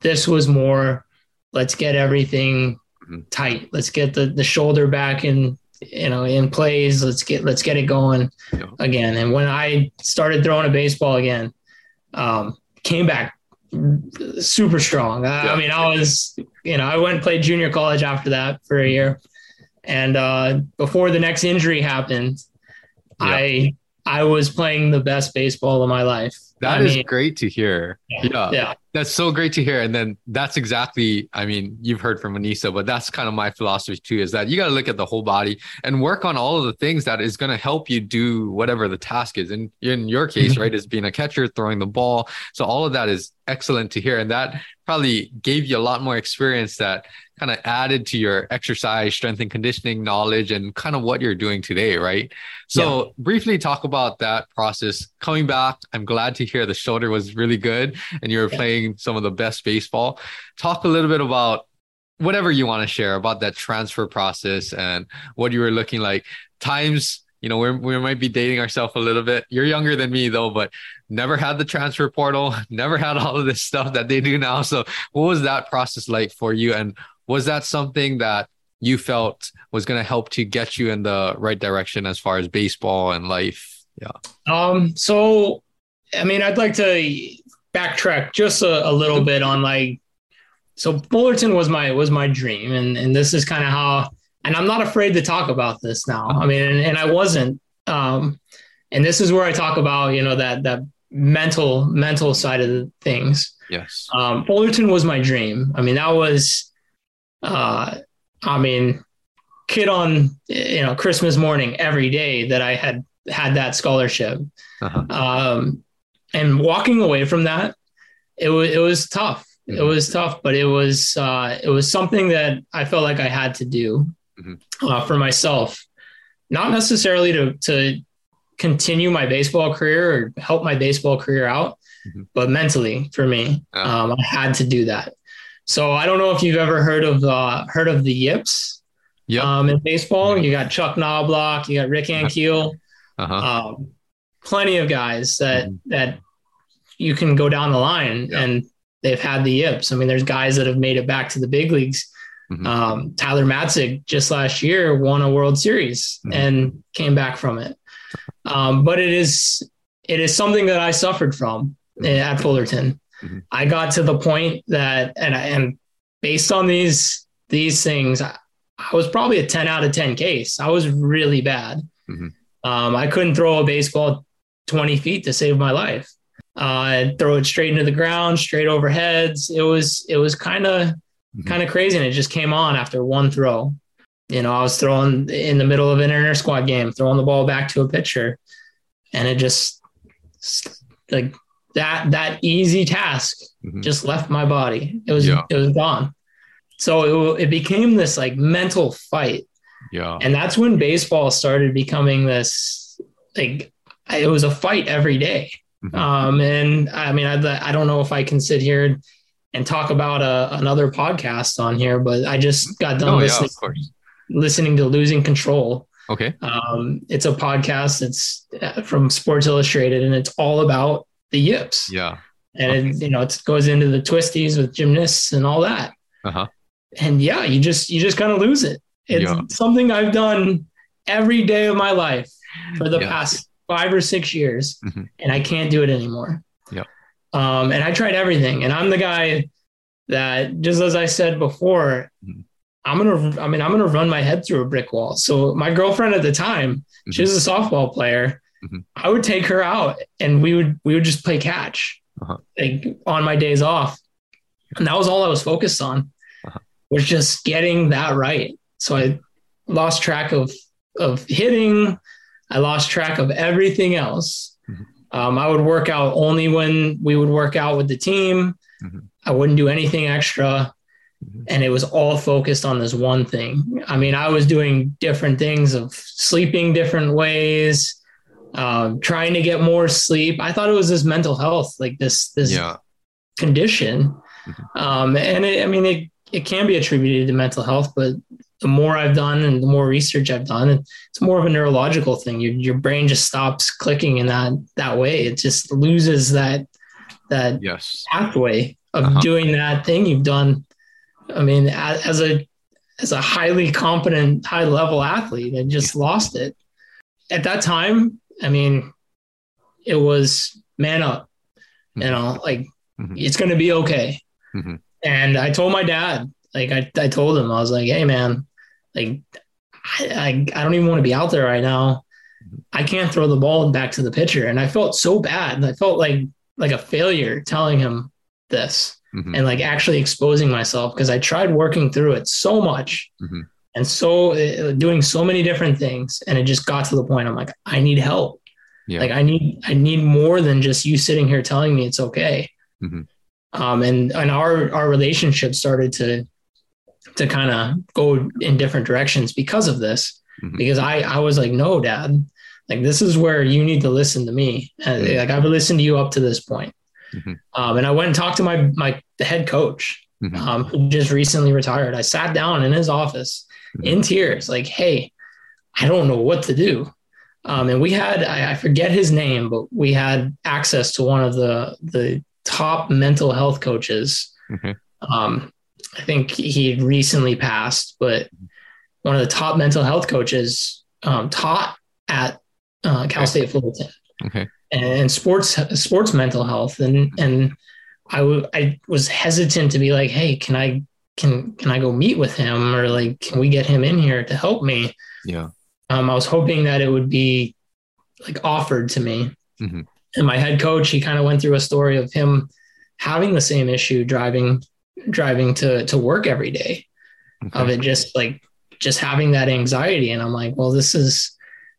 this was more, let's get everything Mhm. tight. Let's get the, the shoulder back in, you know, in plays. Let's get, let's get it going again. And when I started throwing a baseball again, um, came back super strong. I, Yeah. I mean, I was, you know, I went and played junior college after that for a year. And uh, before the next injury happened, Yeah. I I was playing the best baseball of my life. That I is mean, great to hear Yeah. yeah yeah. That's so great to hear. And then that's exactly, I mean, you've heard from Anissa, but that's kind of my philosophy too, is that you got to look at the whole body and work on all of the things that is going to help you do whatever the task is. And in your case, mm-hmm. right, is being a catcher, throwing the ball. So all of that is excellent to hear. And that probably gave you a lot more experience that kind of added to your exercise, strength and conditioning knowledge and kind of what you're doing today, right? So, yeah. briefly talk about that process. Coming back, I'm glad to hear the shoulder was really good and you were playing some of the best baseball. Talk a little bit about whatever you want to share about that transfer process and what you were looking like. Times you know, we're, we might be dating ourselves a little bit. You're younger than me though, but never had the transfer portal, never had all of this stuff that they do now. So, what was that process like for you? And was that something that you felt was going to help to get you in the right direction as far as baseball and life? Yeah. Um. So, I mean, I'd like to backtrack just a, a little bit on like, so Fullerton was my was my dream, and and this is kind of how, and I'm not afraid to talk about this now. I mean, and, and I wasn't. Um, and this is where I talk about you know that that mental mental side of the things. Yes. Um, Fullerton was my dream. I mean, that was uh, I mean, kid on you know Christmas morning every day that I had had that scholarship, uh-huh. um, and walking away from that, it was it was tough. Mm-hmm. It was tough, but it was uh, it was something that I felt like I had to do mm-hmm. uh, for myself, not necessarily to to continue my baseball career or help my baseball career out, mm-hmm. but mentally for me, uh-huh. um, I had to do that. So I don't know if you've ever heard of uh, heard of the Yips. Yeah. Um, in baseball, you got Chuck Knobloch, you got Rick uh-huh. Ankiel, uh-huh. um, plenty of guys that mm-hmm. that you can go down the line yeah. and they've had the Yips. I mean, there's guys that have made it back to the big leagues. Mm-hmm. Um, Tyler Matzek just last year won a World Series mm-hmm. and came back from it. Um, but it is it is something that I suffered from mm-hmm. at Fullerton. Mm-hmm. I got to the point that, and and based on these these things, I, I, was probably a ten out of ten case. I was really bad. Mm-hmm. Um, I couldn't throw a baseball twenty feet to save my life. Uh, I'd throw it straight into the ground, straight over heads. It was it was kind of mm-hmm. kind of crazy, and it just came on after one throw. You know, I was throwing in the middle of an inter squad game, throwing the ball back to a pitcher, and it just like that that easy task mm-hmm. just left my body. It was yeah. it was gone. So it, it became this like mental fight. Yeah. And that's when baseball started becoming this like it was a fight every day. Mm-hmm. Um, and I mean, I, I don't know if I can sit here and talk about a, another podcast on here, but I just got done oh, listening, yeah, listening to Losing Control. Okay. Um, it's a podcast. It's uh, from Sports Illustrated, and it's all about the yips. Yeah. And it, you know, it goes into the twisties with gymnasts and all that. Uh-huh. And yeah, you just you just kind of lose it. It's yeah. something I've done every day of my life for the yeah. past five or six years, mm-hmm. and I can't do it anymore. Yeah. Um, and I tried everything, and I'm the guy that, just as I said before, mm-hmm. I'm gonna, I mean, I'm gonna run my head through a brick wall. So my girlfriend at the time, mm-hmm. she was a softball player, mm-hmm. I would take her out and we would we would just play catch uh-huh. like on my days off. And that was all I was focused on uh-huh. was just getting that right. So I lost track of of hitting. I lost track of everything else. Mm-hmm. Um, I would work out only when we would work out with the team. Mm-hmm. I wouldn't do anything extra. Mm-hmm. And it was all focused on this one thing. I mean, I was doing different things of sleeping different ways, um, trying to get more sleep. I thought it was this mental health, like this this yeah. condition. Mm-hmm. Um, and it, I mean, it it can be attributed to mental health, but the more I've done and the more research I've done, it's more of a neurological thing. Your your brain just stops clicking in that that way. It just loses that that yes. pathway of uh-huh. doing that thing you've done. I mean, as a as a highly competent, high level athlete, and just lost it. At that time, I mean, it was man up, you mm-hmm. know, like mm-hmm. it's going to be okay. Mm-hmm. And I told my dad, like, I, I told him, I was like, hey, man, like, I, I, I don't even want to be out there right now. Mm-hmm. I can't throw the ball back to the pitcher. And I felt so bad. And I felt like, like a failure telling him this Mhm. and like actually exposing myself because I tried working through it so much Mhm. And so uh, doing so many different things and it just got to the point I'm like I need help Yeah. like I need I need more than just you sitting here telling me it's okay Mhm. um and and our our relationship started to to kind of go in different directions because of this Mhm. because I I was like no dad like this is where you need to listen to me and Mhm. like I've listened to you up to this point Mhm. um and I went and talked to my my the head coach Mhm. um, who just recently retired. I sat down in his office Mhm. in tears, like, "Hey, I don't know what to do." Um, and we had I, I forget his name, but we had access to one of the the top mental health coaches. Okay. Um, I think he recently passed, but one of the top mental health coaches um, taught at uh, Cal State Fullerton Okay. and sports sports mental health and and I w- I was hesitant to be like hey can I can can I go meet with him? Or like can we get him in here to help me? Yeah. um I was hoping that it would be like offered to me. Mhm. and my head coach he kind of went through a story of him having the same issue driving driving to to work every day of it just like just having that anxiety. And i'm like well this is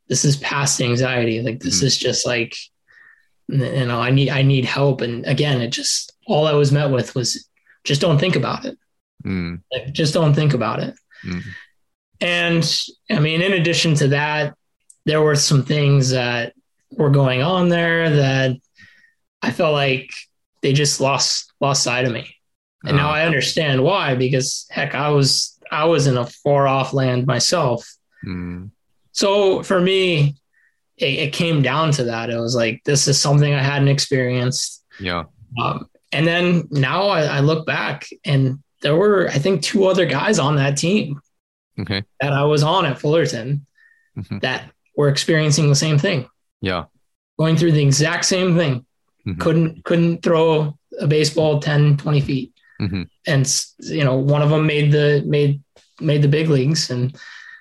this is past anxiety. Like this Mhm. is just like you know i need i need help. And again it just all i was met with was just don't think about it Mm. like just don't think about it Mm. and i mean in addition to that there were some things that were going on there that i felt like they just lost lost sight of me and now Uh, I understand why, because heck, I was I was in a far off land myself. mm. So for me, it, it came down to that. It was like this is something I hadn't experienced. Yeah. Um, and then now I, I look back, and there were I think two other guys on that team Okay. that I was on at Fullerton Mhm. that were experiencing the same thing, Yeah. going through the exact same thing. Mhm. Couldn't couldn't throw a baseball 10, 20 feet. Mhm. and you know one of them made the made made the big leagues and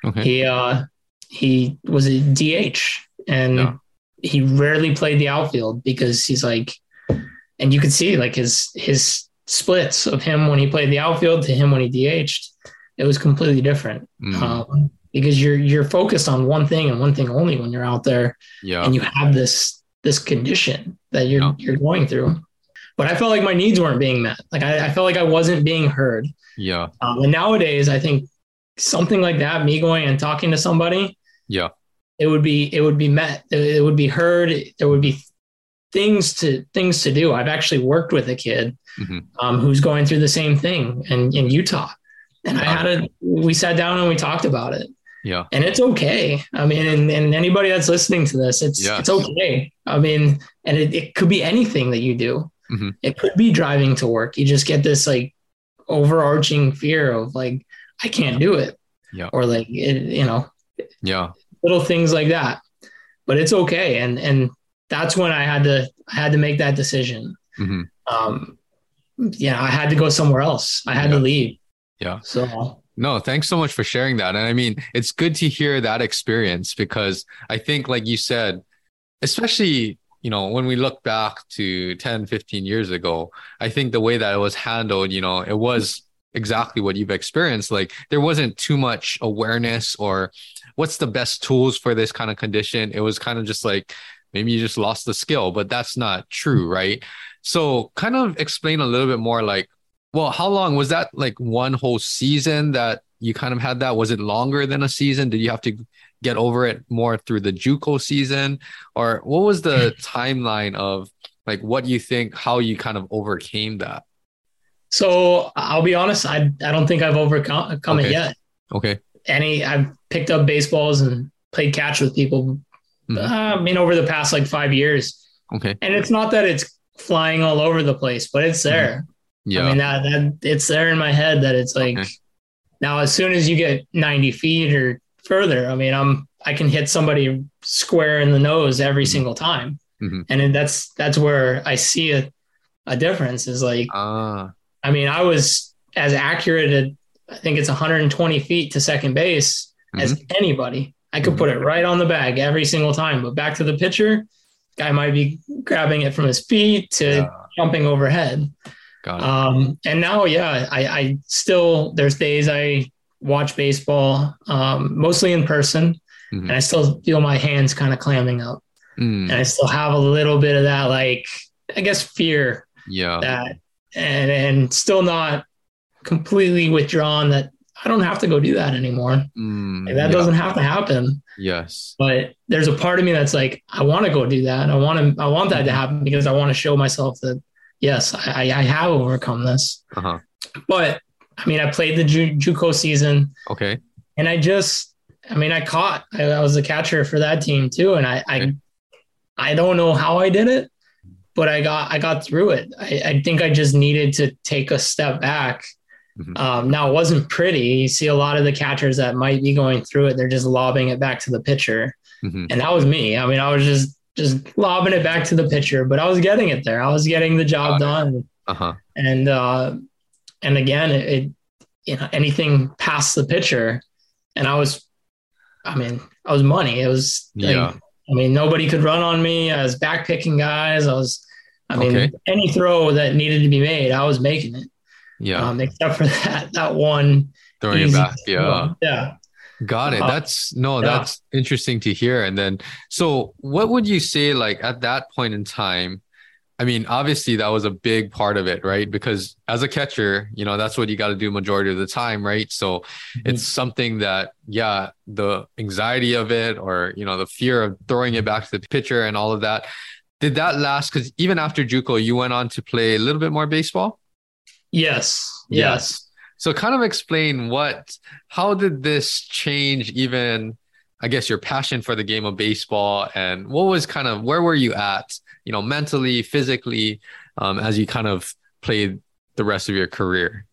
Okay. he uh he was a DH and Yeah. he rarely played the outfield because he's like and you could see like his his splits of him when he played the outfield to him when he DH'd it was completely different Mm. um, because you're you're focused on one thing and one thing only when you're out there yeah. and you have this this condition that you're Yeah. you're going through but I felt like my needs weren't being met like I, I felt like I wasn't being heard yeah. um, and nowadays, I think something like that, me going and talking to somebody, Yeah. it would be it would be met, it, it would be heard. There would be things to things to do. I've actually worked with a kid Mhm. um, who's going through the same thing in, in Utah, and I had a we sat down and we talked about it, Yeah. and it's okay. I mean, and, and anybody that's listening to this, it's Yes. it's okay. I mean, and it, it could be anything that you do. Mhm. It could be driving to work. You just get this like overarching fear of like I can't do it, Yeah. or like it, you know Yeah. little things like that. But it's okay, and and that's when I had to I had to make that decision. Mhm. Um, yeah, I had to go somewhere else. I had Yeah. to leave. Yeah. So No, thanks so much for sharing that. And I mean, it's good to hear that experience because I think, like you said, especially, you know, when we look back to 10, 15 years ago, I think the way that it was handled, you know, it was exactly what you've experienced. Like there wasn't too much awareness or what's the best tools for this kind of condition. It was kind of just like maybe you just lost the skill, but that's not true, right? So kind of explain a little bit more like well, how long was that? Like one whole season that you kind of had that? Was it longer than a season? Did you have to get over it more through the JUCO season, or what was the timeline of like what you think how you kind of overcame that? so I'll be honest. I I don't think I've overcome come it yet. Okay. Any I've picked up baseballs and played catch with people. Mhm. Uh, I mean, over the past like five years, Okay. and it's not that it's flying all over the place, but it's there. Yeah. I mean that, that it's there in my head that it's like Okay. now as soon as you get 90 feet or further, I mean I'm I can hit somebody square in the nose every Mhm. single time. Mhm. And that's that's where I see a, a difference is like ah. I mean I was as accurate at I think it's 120 feet to second base as Mm-hmm. anybody. I could put it right on the bag every single time. But back to the pitcher, guy might be grabbing it from his feet to Yeah. jumping overhead. Got it. Um, and now, yeah, I, I still there's days I watch baseball, um, mostly in person, Mhm. and I still feel my hands kind of clamming up, Mm, and I still have a little bit of that, like I guess fear yeah. that, and and still not completely withdrawn that I don't have to go do that anymore. Mm, Like, that yeah. doesn't have to happen. Yes. But there's a part of me that's like, I want to go do that. I want to, I want that to happen because I want to show myself that yes, I, I have overcome this. Uh huh. But I mean, I played the Ju- JUCO season, Okay. and I just, I mean, I caught. I, I was a catcher for that team too, and I, Okay. I, I don't know how I did it, but I got, I got through it. I, I think I just needed to take a step back. Mhm. Um, now it wasn't pretty. You see a lot of the catchers that might be going through it. They're just lobbing it back to the pitcher, Mhm. and that was me. I mean, I was just just lobbing it back to the pitcher, but I was getting it there. I was getting the job done Uh huh. and uh and again it, it you know anything past the pitcher and i was i mean i was money it was like, Yeah. i mean nobody could run on me i was back picking guys i was i mean Okay. any throw that needed to be made i was making it Yeah. um except for that that one Throwing it back. Yeah. yeah Got it. Uh, That's no, yeah. that's interesting to hear. And then, so what would you say, like at that point in time? I mean, obviously that was a big part of it, right? Because as a catcher, you know, that's what you got to do majority of the time, right? So Mm-hmm. it's something that, yeah, the anxiety of it or, you know, the fear of throwing it back to the pitcher and all of that. Did that last? Because even after JUCO, you went on to play a little bit more baseball. Yes yes So kind of explain what, how did this change even, I guess, your passion for the game of baseball and what was kind of, where were you at, you know, mentally, physically, um, as you kind of played the rest of your career?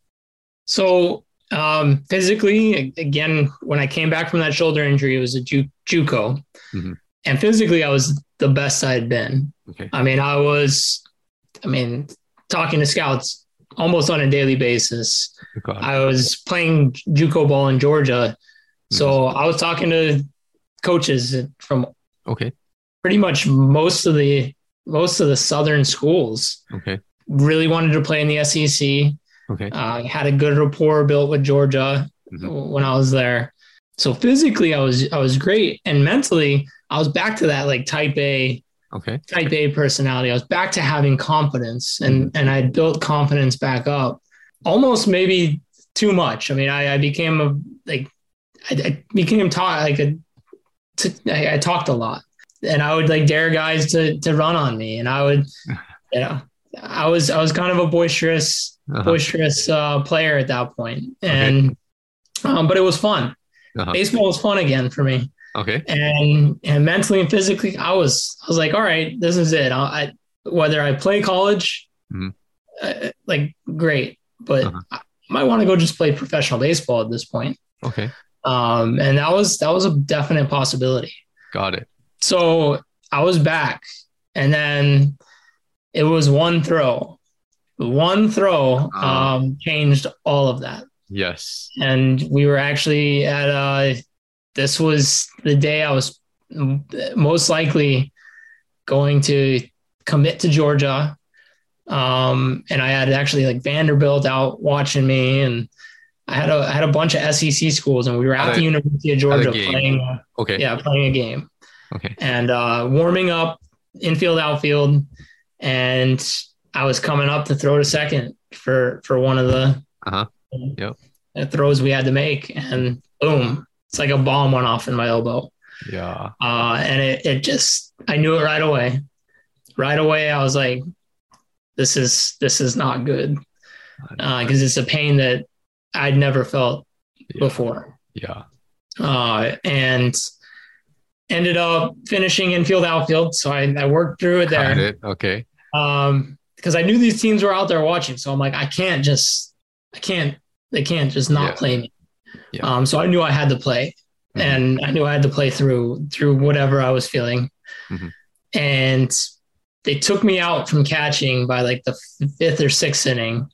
So um, physically, again, when I came back from that shoulder injury, it was a ju- JUCO, Mhm. and physically, I was the best I'd been. Okay. I mean, I was, I mean, talking to scouts almost on a daily basis. I was playing JUCO ball in Georgia, so I was talking to coaches from Okay. pretty much most of the most of the southern schools. Okay. Really wanted to play in the SEC. Okay. Uh, had a good rapport built with Georgia Mhm. when I was there. So physically, I was I was great, and mentally, I was back to that like type A Okay. type A personality. I was back to having confidence, and and I built confidence back up, almost maybe too much. I mean, I, I became a like I, I became taught like a t- I, I talked a lot, and I would like dare guys to to run on me, and I would, you know, I was I was kind of a boisterous Uh-huh. boisterous uh, player at that point, and um, but it was fun. Uh-huh. Baseball was fun again for me, Okay. and and mentally and physically, I was I was like, all right, this is it. I, I whether I play college, Mhm. uh, like great, but Uh-huh. I might want to go just play professional baseball at this point. Okay. Um, and that was that was a definite possibility. Got it. So I was back, and then it was one throw. One throw Ah. um, changed all of that Yes. and we were actually at uh this was the day I was most likely going to commit to Georgia. Um and I had actually like Vanderbilt out watching me and I had a I had a bunch of SEC schools and we were at At the a- University of Georgia playing Okay. yeah, playing a game Okay. and uh warming up infield outfield and I was coming up to throw to second for for one of the Uh-huh. Yep. throws we had to make and boom it's like a bomb went off in my elbow Yeah. uh, and it, it just i knew it right away right away i was like this is this is not good because it's a pain that i'd never felt Yeah. before Yeah. uh, and ended up finishing infield outfield so i, I worked through it there it. Okay. um, because I knew these teams were out there watching. So I'm like, I can't just, I can't, they can't just not Yeah. play me. Yeah. Um, so I knew I had to play, Mhm. and I knew I had to play through through whatever I was feeling. Mhm. And they took me out from catching by like the fifth or sixth inning.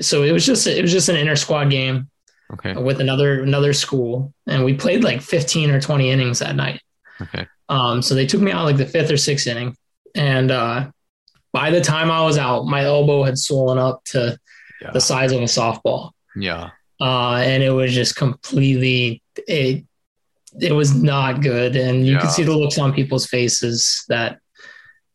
So it was just it was just an inter squad game Okay. with another another school, and we played like 15 or 20 innings that night. Okay. Um, so they took me out like the fifth or sixth inning, and uh, by the time I was out, my elbow had swollen up to Yeah. the size of a softball. Yeah. Uh, and it was just completely, it, it was not good. And you Yeah. could see the looks on people's faces that,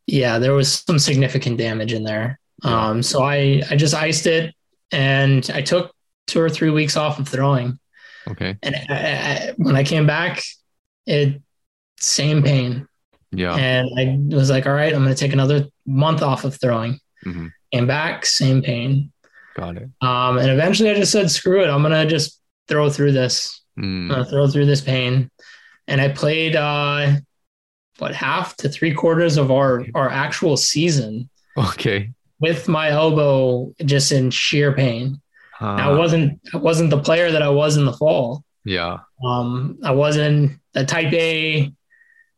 yeah, there was some significant damage in there. Yeah. Um, so I, I just iced it and I took two or three weeks off of throwing. Okay. And I, I, when I came back, it same pain. Yeah. And I was like, all right, I'm going to take another month off of throwing. Mhm. Came back, same pain. Got it. Um, and eventually I just said, screw it. I'm going to just throw through this. I'm Mm. throw through this pain. And I played, uh, what, half to three quarters of our, our actual season Okay. with my elbow just in sheer pain. Now, I Uh, wasn't, I wasn't the player that I was in the fall. yeah. Um, I wasn't a type A,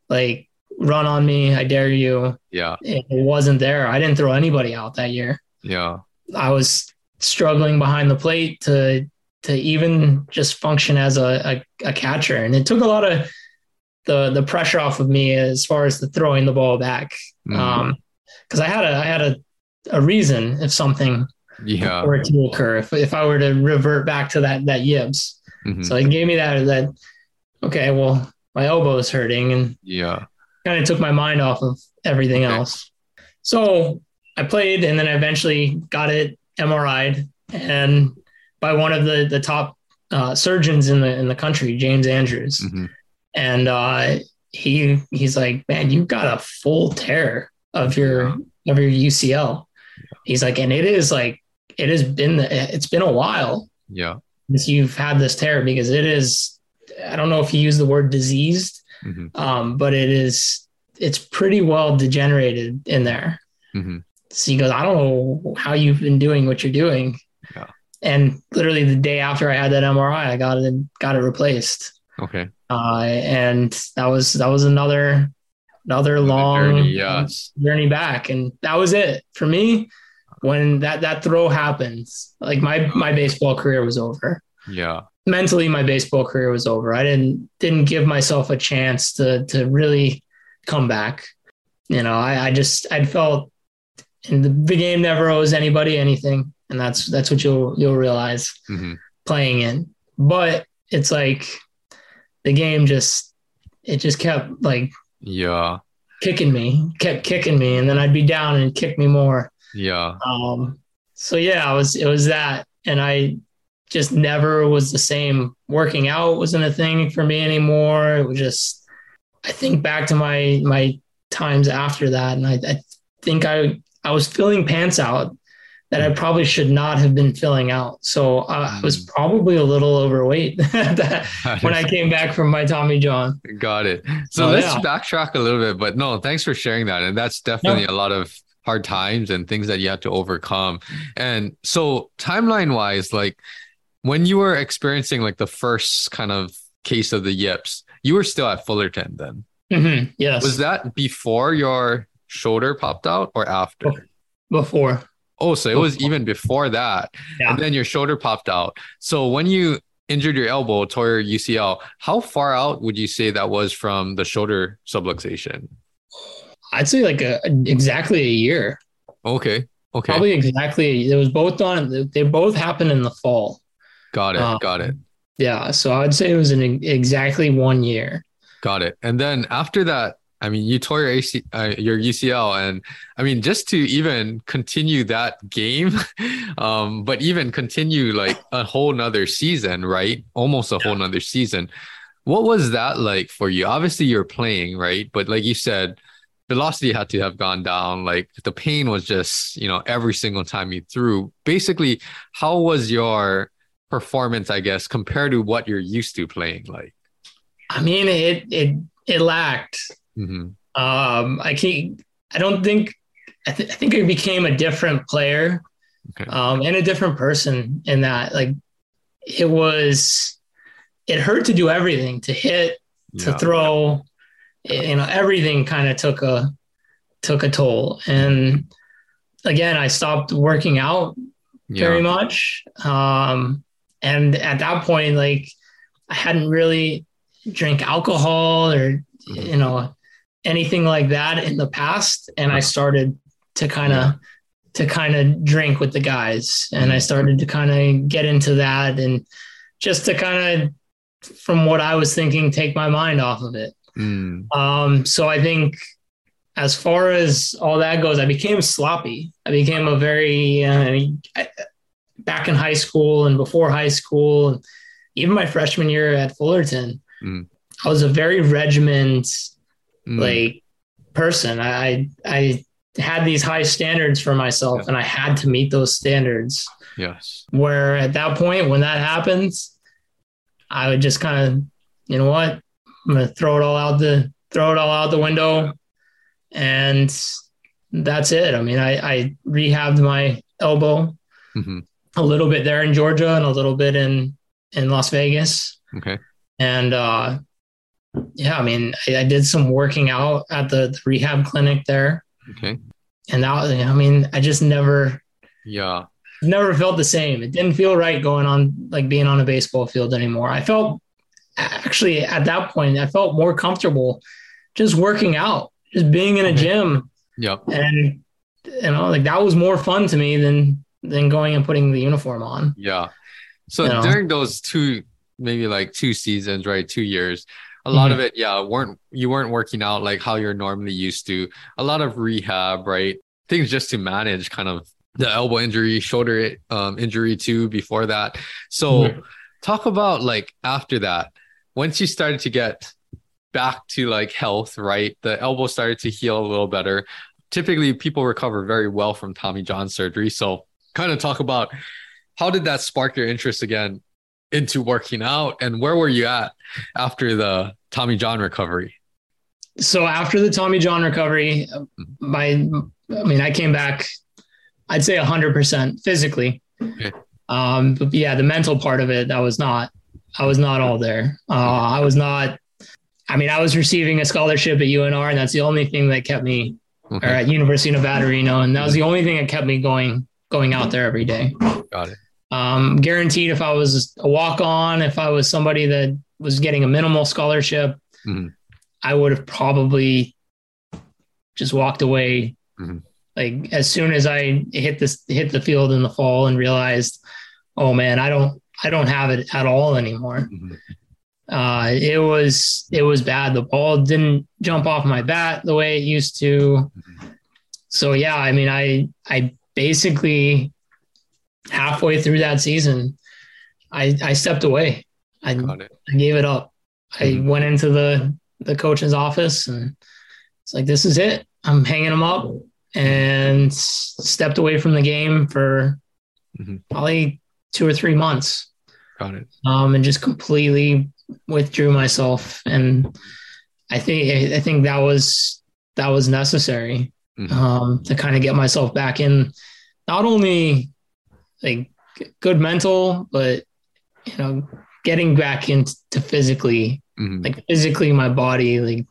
like run on me, I dare you. Yeah. It wasn't there. I didn't throw anybody out that year. Yeah. I was struggling behind the plate to to even just function as a, a, a catcher, and it took a lot of the the pressure off of me as far as the throwing the ball back. Mhm. Um, because I had a I had a a reason if something yeah. were to occur if if I were to revert back to that that yips. Mhm. So it gave me that that okay, well my elbow is hurting and yeah. kind of took my mind off of everything Okay. else. So I played and then I eventually got it MRI'd and by one of the the top uh, surgeons in the in the country, James Andrews. Mhm. And uh, he he's like, man, you've got a full tear of your of your UCL. He's like, and it is like it has been the, it's been a while Yeah. since you've had this tear because it is I don't know if you use the word diseased, Mhm. um, but it is it's pretty well degenerated in there. Mhm. So he goes, I don't know how you've been doing what you're doing. Yeah. And literally the day after I had that MRI, I got it got it replaced. Okay. Uh, and that was that was another another long journey, yes. journey back, and that was it for me. When that that throw happens, like my my baseball career was over. Yeah. Mentally, my baseball career was over. I didn't didn't give myself a chance to to really come back. You know, I, I just I felt, and the, the game never owes anybody anything, and that's that's what you'll you'll realize Mhm. playing in. But it's like the game just it just kept like Yeah. kicking me, kept kicking me, and then I'd be down and kick me more. Yeah. Um, so yeah, it was it was that, and I just never was the same. Working out wasn't a thing for me anymore. It was just I think back to my my times after that, and I, I think I I was filling pants out that I probably should not have been filling out. So I, I was Mm. probably a little overweight when I came back from my Tommy John. Got it. So Oh, let's yeah. backtrack a little bit, but no, thanks for sharing that. And that's definitely a lot of hard times and things that you had to overcome. And so timeline wise, like when you were experiencing like the first kind of case of the yips, you were still at Fullerton then. Mhm, Yes, Was that before your shoulder popped out or after? before. Oh, so it was even before that. Yeah. And then your shoulder popped out. So when you injured your elbow, tore your UCL, how far out would you say that was from the shoulder subluxation? I'd say like a, exactly a year. Okay. Okay. Probably exactly. It was both on. They both happened in the fall. got it. uh, got it. Yeah, so I'd say it was in exactly one year. Got it. And then after that, I mean, you tore your AC, uh, your UCL, and I mean, just to even continue that game, um, but even continue like a whole nother season, right? Almost a whole nother season. What was that like for you? Obviously, you're playing, right? But like you said, velocity had to have gone down. Like the pain was just, you know, every single time you threw. Basically, how was your performance, I guess, compared to what you're used to playing like? I mean, it it it lacked. Hmm Um, I can't. I don't think. I, th- I think I became a different player, Okay. um, and a different person in that. Like, it was. It hurt to do everything, to hit, to Yeah. throw. You know, everything kind of took a took a toll, and again, I stopped working out very much. Um, and at that point, like I hadn't really drank alcohol or Mhm. you know anything like that in the past, and I started to kind of to kind of drink with the guys, and I started to kind of get into that, and just to kind of, from what I was thinking, take my mind off of it. Mm. Um, so I think as far as all that goes, I became sloppy. I became a very uh, back in high school and before high school, and even my freshman year at Fullerton. Mm. I was a very regiment Mm. like person. I I had these high standards for myself, Yeah. and I had to meet those standards. yes. Where at that point, when that happens, I would just kind of, you know what, I'm gonna throw it all out the throw it all out the window, and that's it. I mean, I, I rehabbed my elbow hmm a little bit there in Georgia and a little bit in in Las Vegas, Okay. and uh, yeah, I mean, I, I did some working out at the, the rehab clinic there, Okay. and that was, I mean, I just never Yeah. never felt the same. It didn't feel right going on like being on a baseball field anymore. I felt actually at that point I felt more comfortable just working out, just being in a gym Yep. and you know like that was more fun to me than than going and putting the uniform on. Yeah. So You know? during those two, maybe like two seasons, right? Two years, a lot of it, yeah, weren't you weren't working out like how you're normally used to. A lot of rehab, right? Things just to manage kind of the elbow injury, shoulder um, injury too before that. So Mhm. talk about like after that, once you started to get back to like health, right? The elbow started to heal a little better. Typically, people recover very well from Tommy John surgery. So, kind of talk about how did that spark your interest again into working out, and where were you at after the Tommy John recovery? So after the Tommy John recovery, my I mean I came back I'd say 100% physically. Okay. Um but yeah, the mental part of it I was not I was not all there. Uh I was not I mean I was receiving a scholarship at UNR and that's the only thing that kept me or at University of Nevada Reno and that was the only thing that kept me going going out there every day. got it. Um, guaranteed if I was a walk on, if I was somebody that was getting a minimal scholarship, Mhm. I would have probably just walked away. Mhm. Like as soon as I hit this hit the field in the fall and realized, oh man, I don't I don't have it at all anymore. Mhm. Uh, it was it was bad. The ball didn't jump off my bat the way it used to. So yeah, I mean, I I basically halfway through that season, I I stepped away. I, Got it. I gave it up. I Mhm. went into the the coach's office and it's like this is it. I'm hanging them up and stepped away from the game for Mhm. probably two or three months Got it. um, and just completely withdrew myself. And I think I think that was that was necessary Mhm. um, to kind of get myself back in, not only like good mental, but you know, getting back into physically, Mhm. like physically my body, like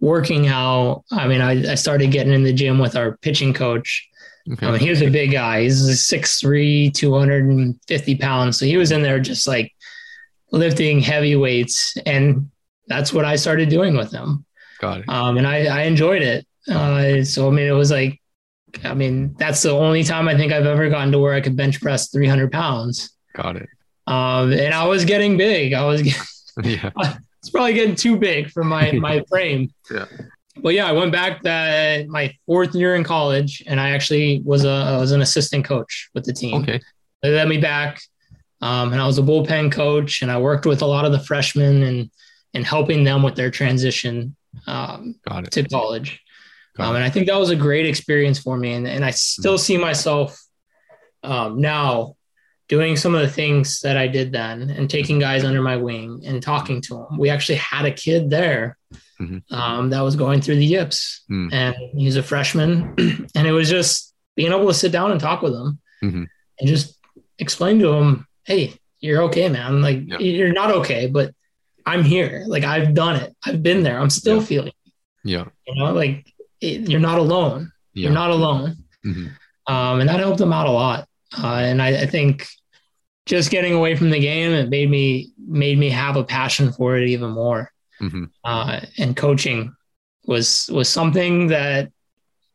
working out. I mean, I, I started getting in the gym with our pitching coach. Okay. I mean, he was a big guy. He's 6'3, 250 pounds. So he was in there just like lifting heavy weights. And that's what I started doing with him. Got it. Um, and I, I enjoyed it. Uh, so, I mean, it was like, I mean, that's the only time I think I've ever gotten to where I could bench press 300 pounds. Got it. Um, and I was getting big. I was, getting, Yeah. it's probably getting too big for my, my frame. Yeah. But yeah, I went back that my fourth year in college and I actually was a, I was an assistant coach with the team. Okay. They let me back. Um, and I was a bullpen coach and I worked with a lot of the freshmen and, and helping them with their transition um, Got it. to college. Um, and I think that was a great experience for me. And, and I still see myself um, now doing some of the things that I did then and taking guys under my wing and talking to them. We actually had a kid there Mhm. um, that was going through the yips Mm. and he's a freshman. and it was just being able to sit down and talk with him Mhm. and just explain to him, hey, you're okay, man. Like Yeah. you're not okay, but I'm here. Like I've done it. I've been there. I'm still Yeah. feeling, Yeah. you know, like it, you're not alone. Yeah. You're not alone. Mhm. Um, and that helped them out a lot. Uh, and I, I think just getting away from the game, it made me made me have a passion for it even more. Mhm. Uh, and coaching was was something that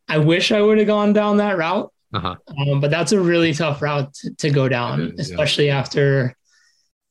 I wish I would have gone down that route. Uh-huh. Um, but that's a really tough route to, to go down, is, yeah. especially after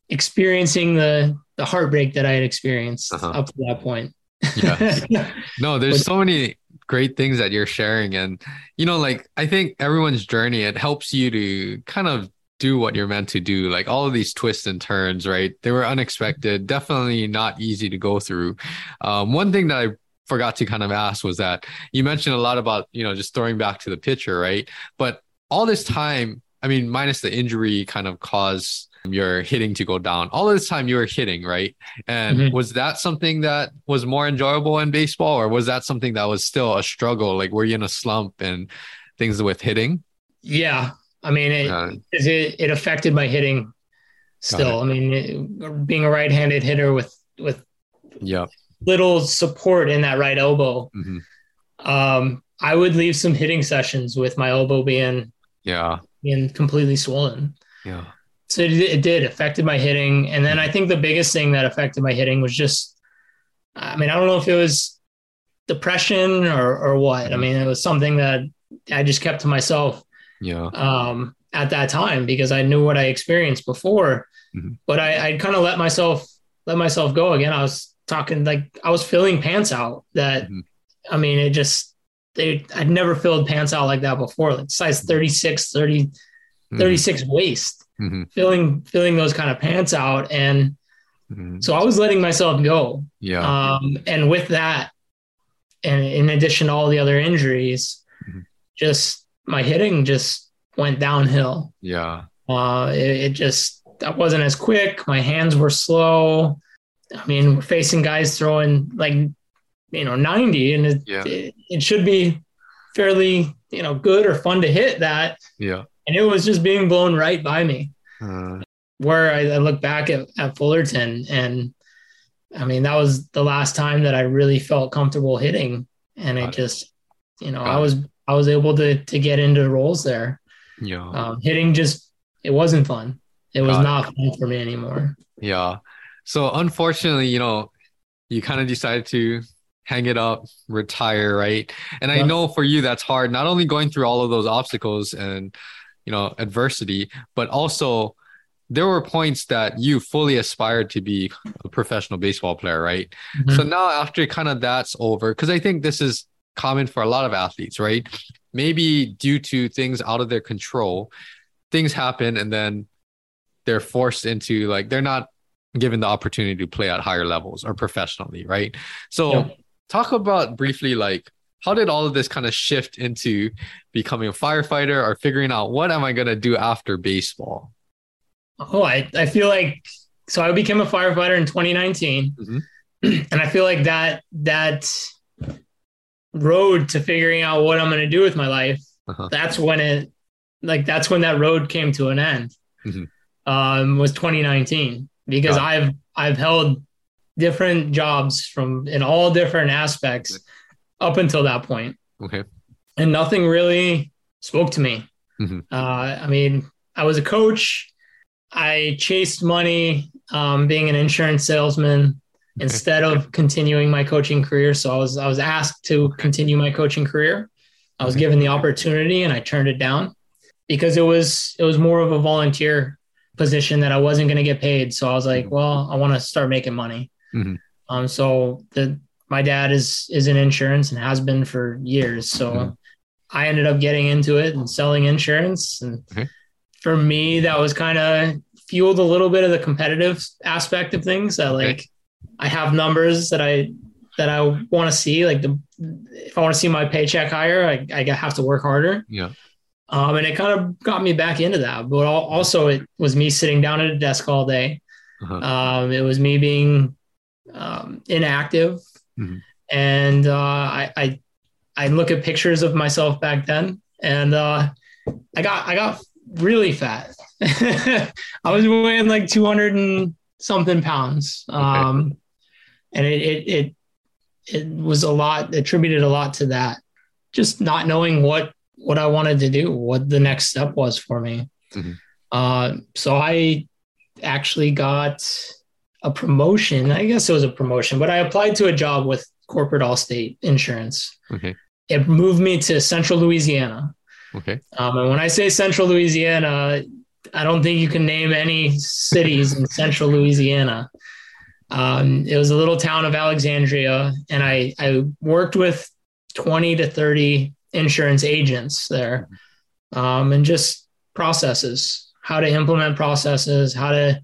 experiencing the the heartbreak that I had experienced Uh-huh. up to that point. Yeah. No, there's so many great things that you're sharing. And, you know, like, I think everyone's journey, it helps you to kind of do what you're meant to do. Like, all of these twists and turns, right? They were unexpected, definitely not easy to go through. Um, one thing that I forgot to kind of ask was that you mentioned a lot about, you know, just throwing back to the pitcher, right? But all this time, I mean, minus the injury kind of caused your hitting to go down. All this time you were hitting, right? And Mhm. was that something that was more enjoyable in baseball, or was that something that was still a struggle? Like, were you in a slump and things with hitting? yeah. I mean, it, Uh, it, it affected my hitting still. I mean, it, being a right handed hitter with, with yeah. little support in that right elbow, Mhm. um, I would leave some hitting sessions with my elbow being, Yeah. being completely swollen. Yeah. So it, it did affected my hitting, and then I think the biggest thing that affected my hitting was just, I mean, I don't know if it was depression or or what. I mean, it was something that I just kept to myself Yeah. um, at that time because I knew what I experienced before, Mhm. but I, I kind of let myself let myself go again. I was talking like I was filling pants out. That Mhm. I mean, it just they I'd never filled pants out like that before. Like size 36, 30, Mhm. 36 waist Mhm. filling filling those kind of pants out and Mhm. so i was letting myself go Yeah. um, and with that and in addition to all the other injuries Mhm. just my hitting just went downhill yeah. uh, it, it just that wasn't as quick my hands were slow i mean we're facing guys throwing like you know 90 and it, Yeah. it, it should be fairly you know good or fun to hit that Yeah. And it was just being blown right by me. Uh, where I, I look back at, at Fullerton and I mean that was the last time that I really felt comfortable hitting. And it just you know I was I was able to to get into roles there. Yeah. um, hitting just it wasn't fun. It was not fun for me anymore. Yeah. So unfortunately, you know, you kind of decided to hang it up, retire, right? And I know for you that's hard, not only going through all of those obstacles and, you know, adversity, but also there were points that you fully aspired to be a professional baseball player, right? Mhm. So now after kind of that's over, because I think this is common for a lot of athletes, right? Maybe due to things out of their control, things happen and then they're forced into like they're not given the opportunity to play at higher levels or professionally, right? So Yeah. talk about briefly like how did all of this kind of shift into becoming a firefighter or figuring out what am I going to do after baseball? oh I, I feel like so I became a firefighter in 2019 Mhm. and I feel like that that road to figuring out what I'm going to do with my life Uh-huh. that's when it like that's when that road came to an end Mhm. um was 2019 because Got i've i've held different jobs from in all different aspects up until that point Okay. and nothing really spoke to me Mhm. uh i mean i was a coach i chased money um being an insurance salesman instead of continuing my coaching career so i was i was asked to continue my coaching career i was Okay. given the opportunity and i turned it down because it was it was more of a volunteer position that i wasn't going to get paid so i was like Mhm. well i want to start making money Mhm. um so the my dad is is in insurance and has been for years so Mhm. i ended up getting into it and selling insurance and Okay. for me that was kind of fueled a little bit of the competitive aspect of things that Okay. like I have numbers that I that I want to see. Like the if I want to see my paycheck higher, I, I have to work harder. Yeah. Um, and it kind of got me back into that. But also, it was me sitting down at a desk all day. Uh-huh. Um, it was me being um, inactive, Mhm. and uh, I, I I look at pictures of myself back then, and uh, I got I got really fat. I was weighing like two hundred and something pounds, um, and it, it it it was a lot attributed a lot to that. Just not knowing what what I wanted to do, what the next step was for me. Mhm. Uh, so I actually got a promotion. I guess it was a promotion, but I applied to a job with corporate Allstate Insurance. Okay. it moved me to central Louisiana. Okay. Um, and when I say central Louisiana, I don't think you can name any cities in central Louisiana. Um, it was a little town of Alexandria, and I, I worked with 20 to 30 insurance agents there um, and just processes, how to implement processes, how to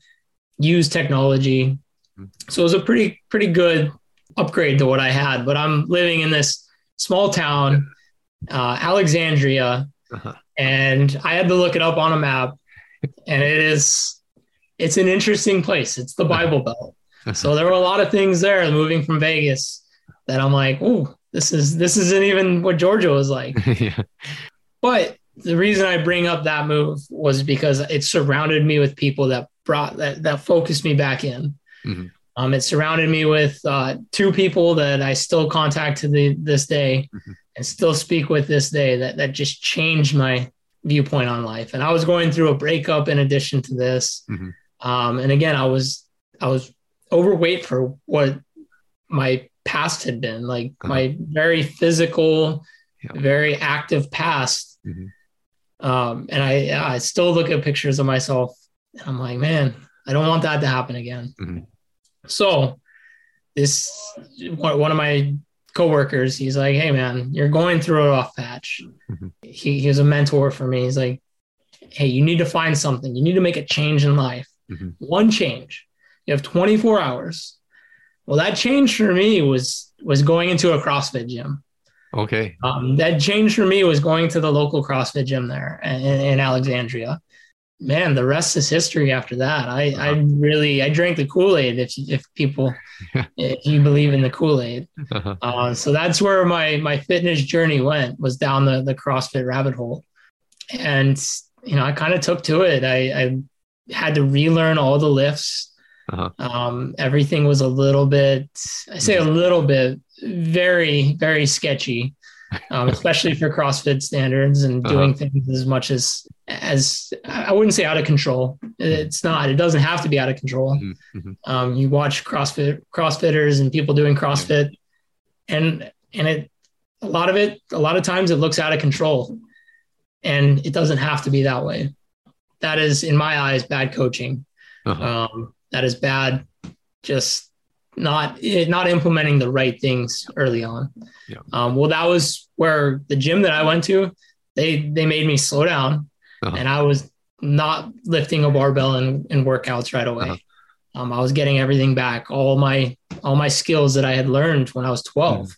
use technology. So it was a pretty, pretty good upgrade to what I had. But I'm living in this small town, uh, Alexandria, uh-huh. and I had to look it up on a map. And it is, it's an interesting place. It's the Bible Belt. so there were a lot of things there moving from Vegas that I'm like, oh, this is this isn't even what Georgia was like. yeah. But the reason I bring up that move was because it surrounded me with people that brought that that focused me back in. Mm-hmm. Um, it surrounded me with uh, two people that I still contact to the, this day mm-hmm. and still speak with this day that that just changed my viewpoint on life. And I was going through a breakup in addition to this. Mm-hmm. Um, and again, I was I was overweight for what my past had been like uh-huh. my very physical yeah. very active past mm-hmm. um, and i i still look at pictures of myself and i'm like man i don't want that to happen again mm-hmm. so this one of my coworkers he's like hey man you're going through a rough patch mm-hmm. he, he was a mentor for me he's like hey you need to find something you need to make a change in life mm-hmm. one change you have 24 hours well, that change for me was was going into a CrossFit gym. Okay. Um, that change for me was going to the local CrossFit gym there in, in Alexandria. Man, the rest is history. After that, I, wow. I really I drank the Kool Aid. If if people if you believe in the Kool Aid, uh-huh. uh, so that's where my my fitness journey went was down the the CrossFit rabbit hole, and you know I kind of took to it. I, I had to relearn all the lifts uh-huh. Um, everything was a little bit, I say a mm-hmm. little bit, very, very sketchy, um, especially for CrossFit standards and uh-huh. doing things as much as, as I wouldn't say out of control. It's not, it doesn't have to be out of control. Mm-hmm. mm-hmm. Um, you watch CrossFit, CrossFitters and people doing CrossFit and, and it, a lot of it, a lot of times it looks out of control and it doesn't have to be that way. That is, in my eyes, bad coaching. Uh-huh. Um, that is bad. Just not not implementing the right things early on. Yeah. Um, well, that was where the gym that I went to, they they made me slow down, uh-huh. and I was not lifting a barbell in, in workouts right away. Uh-huh. Um, I was getting everything back, all my all my skills that I had learned when I was 12.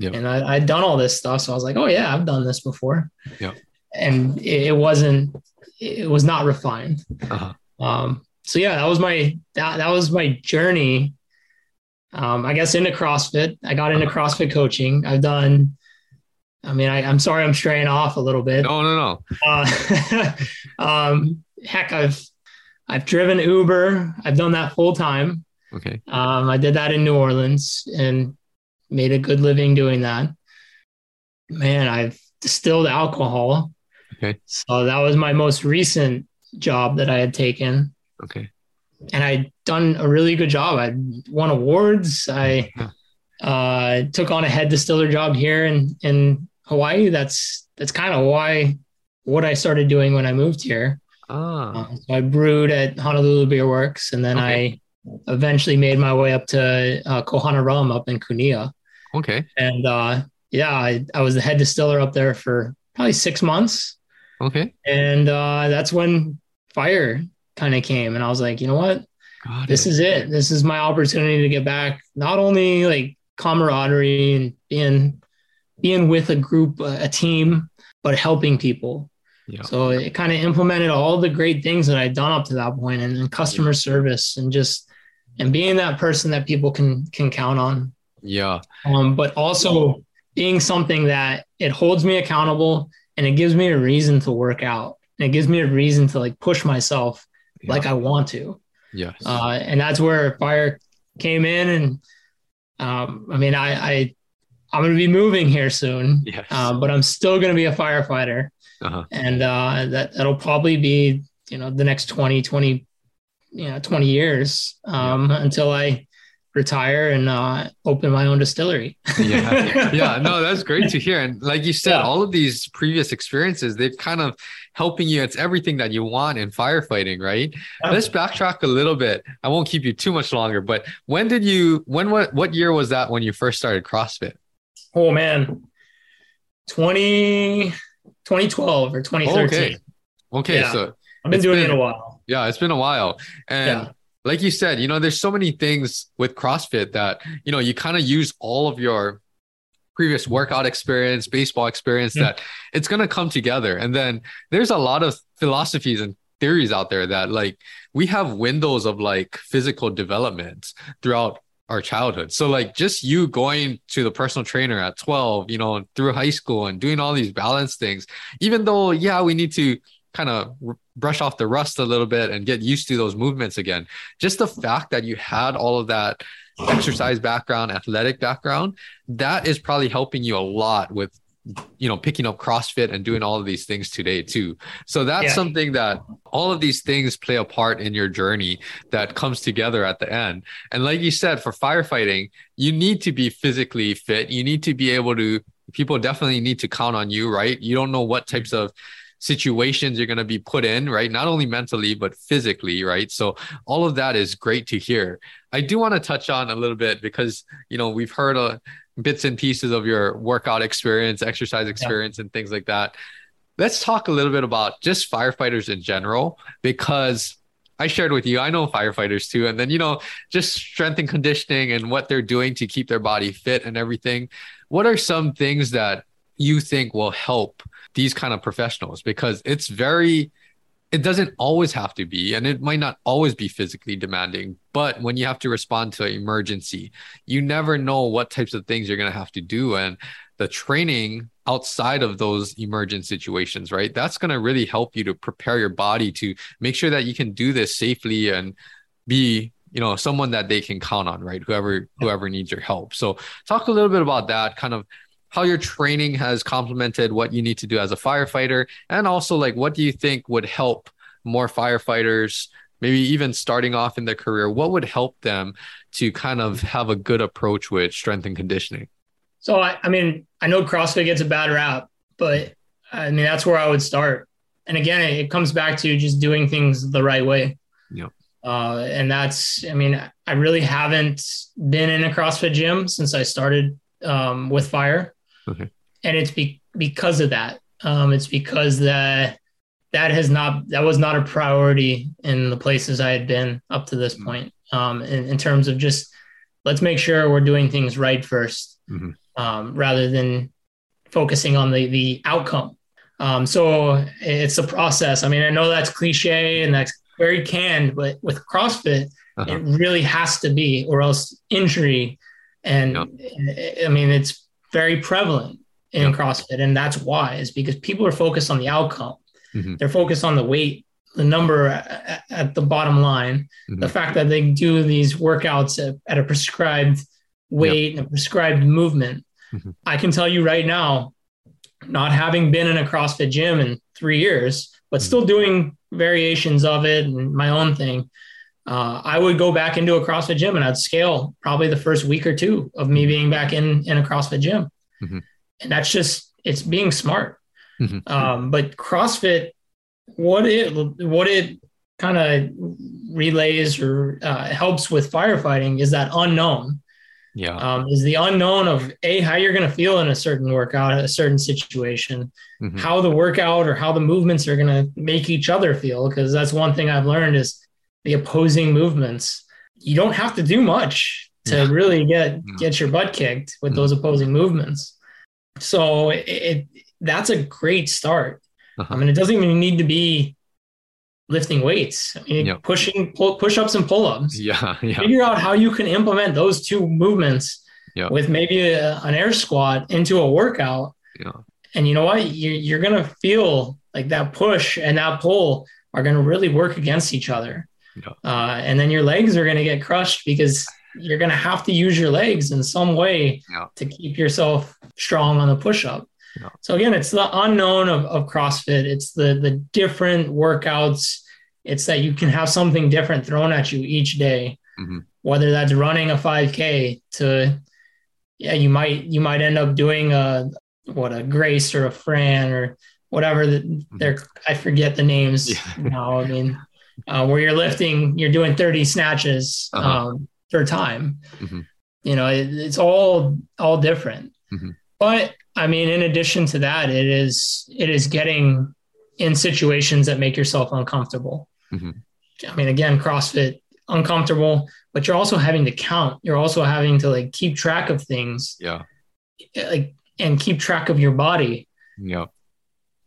Mm. And I, I'd done all this stuff. So I was like, oh yeah, I've done this before. Yeah. And it, it wasn't, it was not refined. Uh-huh. Um, so yeah, that was my that that was my journey. Um, I guess into CrossFit. I got into CrossFit coaching. I've done. I mean, I, am sorry, I'm straying off a little bit. No, no, no. Uh, um, heck, I've I've driven Uber. I've done that full time. Okay. Um, I did that in New Orleans and made a good living doing that. Man, I've distilled alcohol. Okay. So that was my most recent job that I had taken. Okay. And I'd done a really good job. I won awards. I uh, took on a head distiller job here in in Hawaii. That's that's kind of why what I started doing when I moved here. Ah. Uh, so I brewed at Honolulu Beer Works, and then okay. I eventually made my way up to uh, Kohana Rum up in Kunia. Okay. And uh, yeah, I, I was the head distiller up there for probably six months. Okay. And uh, that's when fire kind of came and I was like, you know what? Got this it. is it. This is my opportunity to get back not only like camaraderie and being being with a group, a team, but helping people. Yeah. So it kind of implemented all the great things that I'd done up to that point and, and customer service and just and being that person that people can can count on. Yeah. Um, but also being something that it holds me accountable and it gives me a reason to work out. And it gives me a reason to like push myself yeah. like I want to. Yes. Uh, and that's where fire came in. And um, I mean, I, I, I'm going to be moving here soon, yes. uh, but I'm still going to be a firefighter. Uh-huh. And uh, that, that'll probably be, you know, the next 20, 20, you know, 20 years um, yeah. until I retire and uh, open my own distillery. yeah, yeah, no, that's great to hear. And like you said, Yeah. all of these previous experiences, they've kind of helping you. It's everything that you want in firefighting, right? Let's backtrack a little bit. I won't keep you too much longer, but when did you? When what? What year was that when you first started CrossFit? Oh man, 20, 2012 or 2013. Okay, okay, Yeah. so I've been doing been- it a while. Yeah, it's been a while. And. Like you said, you know, there's so many things with CrossFit that, you know, you kind of use all of your previous workout experience, baseball experience Yeah. that it's going to come together. And then there's a lot of philosophies and theories out there that like we have windows of like physical development throughout our childhood. So like just you going to the personal trainer at 12, you know, through high school and doing all these balance things, even though yeah, we need to kind of brush off the rust a little bit and get used to those movements again. Just the fact that you had all of that exercise background, athletic background, that is probably helping you a lot with you know picking up CrossFit and doing all of these things today too. So that's Yeah. something that all of these things play a part in your journey that comes together at the end. And like you said for firefighting, you need to be physically fit. You need to be able to people definitely need to count on you, right? You don't know what types of situations you're going to be put in, right? Not only mentally, but physically, right? So all of that is great to hear. I do want to touch on a little bit because, you know, we've heard uh, bits and pieces of your workout experience, exercise experience, and things like that. Let's talk a little bit about just firefighters in general, because I shared with you, I know firefighters too. And then, you know, just strength and conditioning and what they're doing to keep their body fit and everything. What are some things that you think will help these kind of professionals? Because it's very, it doesn't always have to be, and it might not always be physically demanding. But when you have to respond to an emergency, you never know what types of things you're going to have to do. And the training outside of those emergent situations, right? That's going to really help you to prepare your body to make sure that you can do this safely and be you know someone that they can count on right whoever whoever needs your help so talk a little bit about that kind of how your training has complemented what you need to do as a firefighter and also like what do you think would help more firefighters maybe even starting off in their career what would help them to kind of have a good approach with strength and conditioning So I, I mean, I know CrossFit gets a bad rap, but I mean that's where I would start. And again, it, it comes back to just doing things the right way. Yep. Uh, and that's, I mean, I really haven't been in a CrossFit gym since I started um, with fire, Okay. and it's be, because of that. Um, it's because that that has not that was not a priority in the places I had been up to this Mhm. point. Um, in, in terms of just let's make sure we're doing things right 1st Mhm. um, rather than focusing on the the outcome. Um, so it's a process. I mean, I know that's cliche and that's very canned, but with CrossFit, Uh-huh. it really has to be, or else injury. And I mean, it's very prevalent in Yep. CrossFit, and that's why is because people are focused on the outcome. Mhm. They're focused on the weight, the number at, at the bottom line, the Mhm. fact that they do these workouts at, at a prescribed weight and a prescribed movement. Mhm. I can tell you right now, not having been in a CrossFit gym in three years, but Mhm. still doing variations of it and my own thing. Uh, I would go back into a CrossFit gym and I'd scale probably the first week or two of me being back in in a CrossFit gym, Mhm. and that's just it's being smart. Mhm. Um, but CrossFit, what it what it kind of relays or uh, helps with firefighting is that unknown. yeah Um, is the unknown of a how you're going to feel in a certain workout, a certain situation, Mhm. how the workout or how the movements are going to make each other feel. Because that's one thing I've learned is the opposing movements. You don't have to do much to Yeah. really get Yeah. get your butt kicked with Mhm. those opposing movements. So it, it that's a great start. Uh-huh. I mean, it doesn't even need to be lifting weights. I mean, Yeah. pushing pull, push-ups and pull-ups. yeah yeah Figure out how you can implement those two movements Yeah. with maybe a, an air squat into a workout. yeah And you know what? You, you're going to feel like that push and that pull are going to really work against each other. Yeah. Uh, and then your legs are going to get crushed because you're going to have to use your legs in some way Yeah. to keep yourself strong on the push up. Yeah. So again, it's the unknown of, of CrossFit. It's the the different workouts. It's that you can have something different thrown at you each day. Mhm. whether that's running a 5K to, yeah, you might you might end up doing a what a Grace or a Fran or whatever that they're I forget the names Mm-hmm. Yeah. now. I mean, uh, where you're lifting, you're doing 30 snatches Uh-huh. um, for time. Mhm. You know, it, it's all all different. Mhm. But I mean, in addition to that, it is it is getting in situations that make yourself uncomfortable. Mhm. I mean, again, CrossFit uncomfortable, but you're also having to count. You're also having to like keep track of things, Yeah. like and keep track of your body Yeah.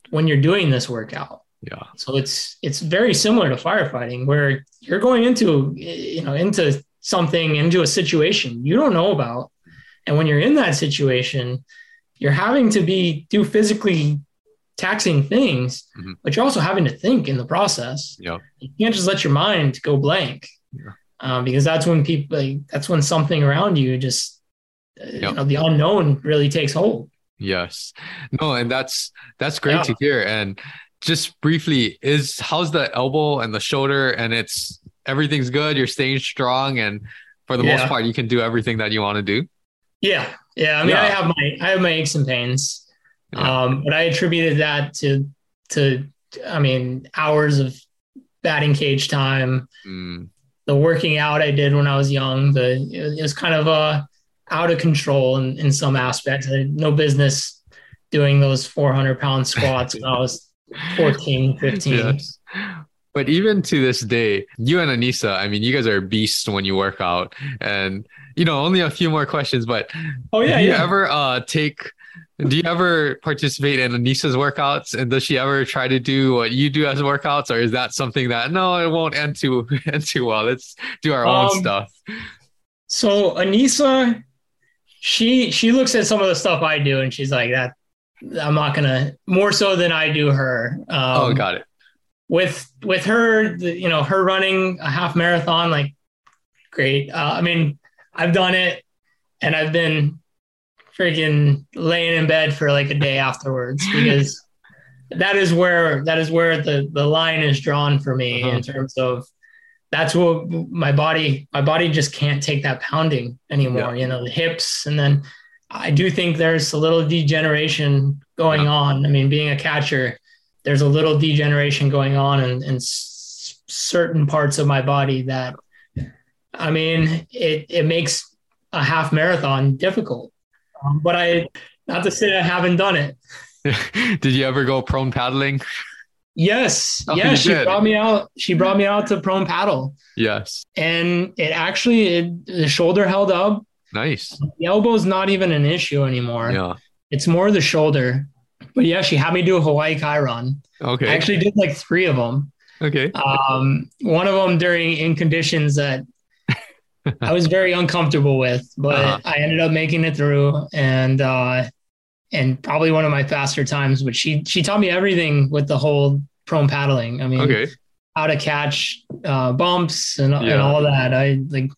when you're doing this workout. Yeah. So it's it's very similar to firefighting where you're going into you know into something into a situation you don't know about and when you're in that situation you're having to be do physically taxing things Mhm. but you're also having to think in the process Yeah. you can't just let your mind go blank Yeah. um, because that's when people like, that's when something around you just uh, Yeah. you know the unknown really takes hold Yes. No, and that's that's great Yeah. to hear. And just briefly, is how's the elbow and the shoulder and it's everything's good, you're staying strong and for the most part you can do everything that you want to do. Yeah, yeah. I mean, Yeah. I have my I have my aches and pains, Yeah. um, but I attributed that to to I mean hours of batting cage time, Mm, the working out I did when I was young. The it was kind of uh, out of control in, in some aspects. No business doing those 400 pound squats when I was 14, 15. Yes. But even to this day, you and Anissa, I mean, you guys are beasts when you work out. And, you know, only a few more questions, but Oh yeah, do you yeah. ever uh take do you ever participate in Anissa's workouts and does she ever try to do what you do as workouts or is that something that no it won't end too end too well let's do our own Um, stuff So Anissa, she she looks at some of the stuff I do and she's like that. I'm not gonna more so than I do her. Um, oh got it with with her, the, you know, her running a half marathon, like great. Uh, I mean, I've done it, and I've been freaking laying in bed for like a day afterwards because that is where that is where the the line is drawn for me Uh-huh. in terms of that's what my body my body just can't take that pounding anymore. You know, the hips, and then I do think there's a little degeneration going Yeah. on. I mean, being a catcher, there's a little degeneration going on in, in s- certain parts of my body that, I mean, it, it makes a half marathon difficult. Um, but I, not to say I haven't done it. did you ever go prone paddling Yes, Oh, she did. brought me out. She brought me out to prone paddle, yes and it actually it, the shoulder held up. Nice The elbow's not even an issue anymore. yeah It's more the shoulder. But yeah, she had me do a Hawaii Kai run. I okay actually did like three of them. okay Um, one of them during in conditions that I was very uncomfortable with, but Uh-huh. I ended up making it through and uh, and probably one of my faster times. But she she taught me everything with the whole prone paddling. I mean, okay how to catch uh, bumps and, and all that. I like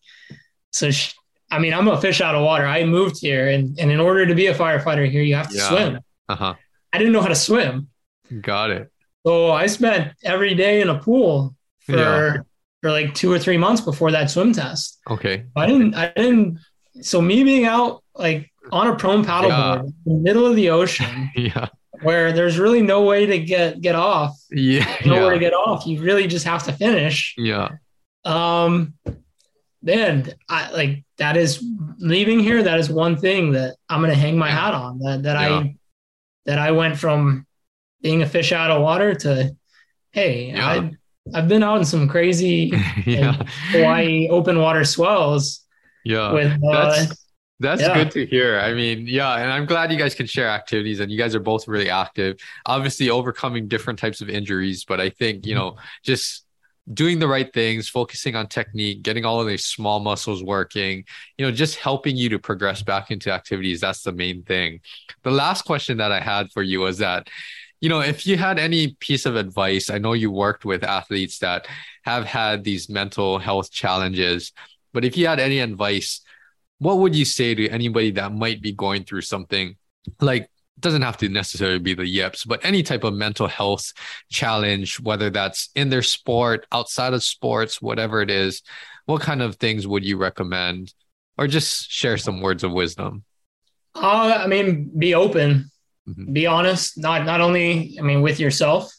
so. She, I mean, I'm a fish out of water. I moved here, and and in order to be a firefighter here, you have to Yeah. swim. uh-huh I didn't know how to swim. got it So I spent every day in a pool for Yeah. for like two or three months before that swim test. okay I didn't I didn't so me being out like on a prone paddleboard in the middle of the ocean yeah where there's really no way to get get off, yeah nowhere yeah to get off. You really just have to finish. yeah Um then I like that is leaving here, that is one thing that I'm gonna hang my Yeah. hat on. That that Yeah. I that I went from being a fish out of water to hey, Yeah. I I've been out in some crazy yeah Hawaii open water swells yeah with uh, That's that's yeah. good to hear. I mean, yeah, and I'm glad you guys can share activities and you guys are both really active. Obviously overcoming different types of injuries, but I think, you know, just doing the right things, focusing on technique, getting all of these small muscles working, you know, just helping you to progress back into activities, that's the main thing. The last question that I had for you was that you know, if you had any piece of advice, I know you worked with athletes that have had these mental health challenges, but if you had any advice, what would you say to anybody that might be going through something like doesn't have to necessarily be the yips, but any type of mental health challenge, whether that's in their sport, outside of sports, whatever it is, what kind of things would you recommend or just share some words of wisdom? Uh, I mean, be open, mm-hmm. be honest, not, not only, I mean, with yourself,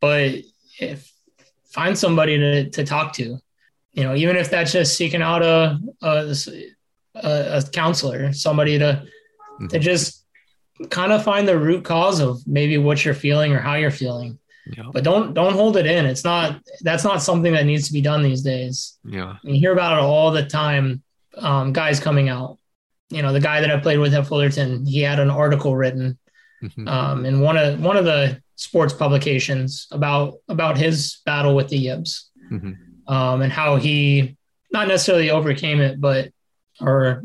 but if find somebody to, to talk to, you know, even if that's just seeking out a, a, a counselor, somebody to, mm-hmm. to just kind of find the root cause of maybe what you're feeling or how you're feeling. Yep. But don't don't hold it in. It's not that's not something that needs to be done these days. Yeah, you hear about it all the time. Um, guys coming out. You know, the guy that I played with at Fullerton, he had an article written mm-hmm. um, in one of one of the sports publications about about his battle with the yips mm-hmm. um, and how he not necessarily overcame it, but or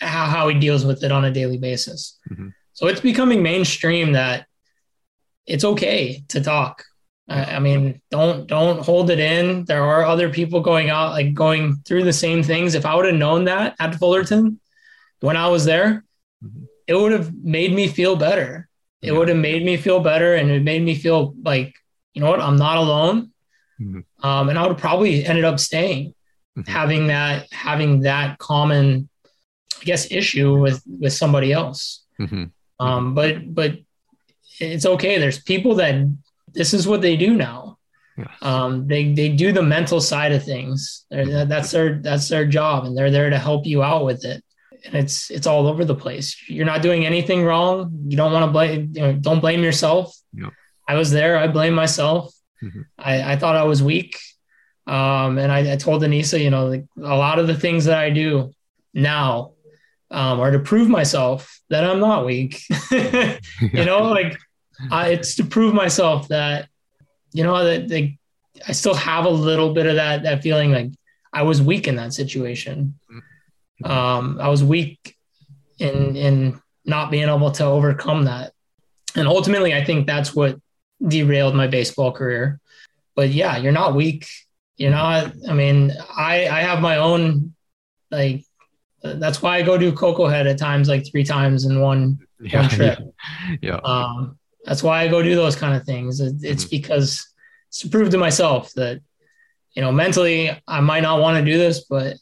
how, how he deals with it on a daily basis. Mm-hmm. So it's becoming mainstream that it's okay to talk. I mean, don't don't hold it in. There are other people going out, like going through the same things. If I would have known that at Fullerton when I was there, mm-hmm. it would have made me feel better. It yeah. would have made me feel better, and it made me feel like, you know what, I'm not alone. Mm-hmm. Um, and I would have probably ended up staying, mm-hmm. having that having that common, I guess, issue with with somebody else. Mm-hmm. Um, but but it's okay. There's people that this is what they do now. Um, they they do the mental side of things. They're, that's their that's their job, and they're there to help you out with it. And it's it's all over the place. You're not doing anything wrong. You don't want to blame. You know, don't blame yourself. I was there. I blame myself. Mm-hmm. I, I thought I was weak. Um, and I, I told Anissa, you know, like a lot of the things that I do now um, or to prove myself that I'm not weak. you know, like I, it's to prove myself that, you know, that they, I still have a little bit of that that feeling like I was weak in that situation. Um, I was weak in in not being able to overcome that, and ultimately, I think that's what derailed my baseball career. But yeah, you're not weak. You're not. I mean, I I have my own like that's why I go do Koko Head at times, like three times in one, yeah, one trip. Yeah. Um, that's why I go do those kind of things. It's mm-hmm. because it's to prove to myself that, you know, mentally I might not want to do this, but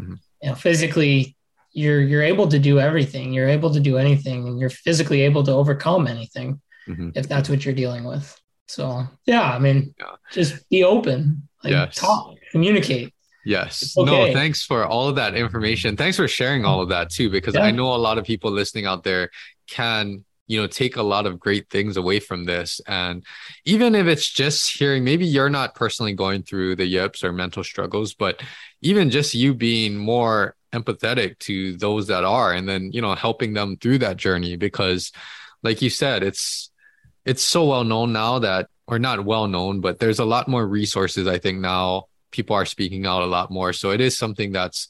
mm-hmm. you know, physically you're you're able to do everything. You're able to do anything, and you're physically able to overcome anything mm-hmm. if that's what you're dealing with. So yeah, I mean, yeah. just be open, like yes. talk, communicate. Yes. Okay. No, thanks for all of that information. Thanks for sharing all of that too, because yeah. I know a lot of people listening out there can, you know, take a lot of great things away from this. And even if it's just hearing, maybe you're not personally going through the yips or mental struggles, but even just you being more empathetic to those that are, and then, you know, helping them through that journey, because like you said, it's, it's so well known now that, or not well known, but there's a lot more resources, I think now people are speaking out a lot more. So it is something that's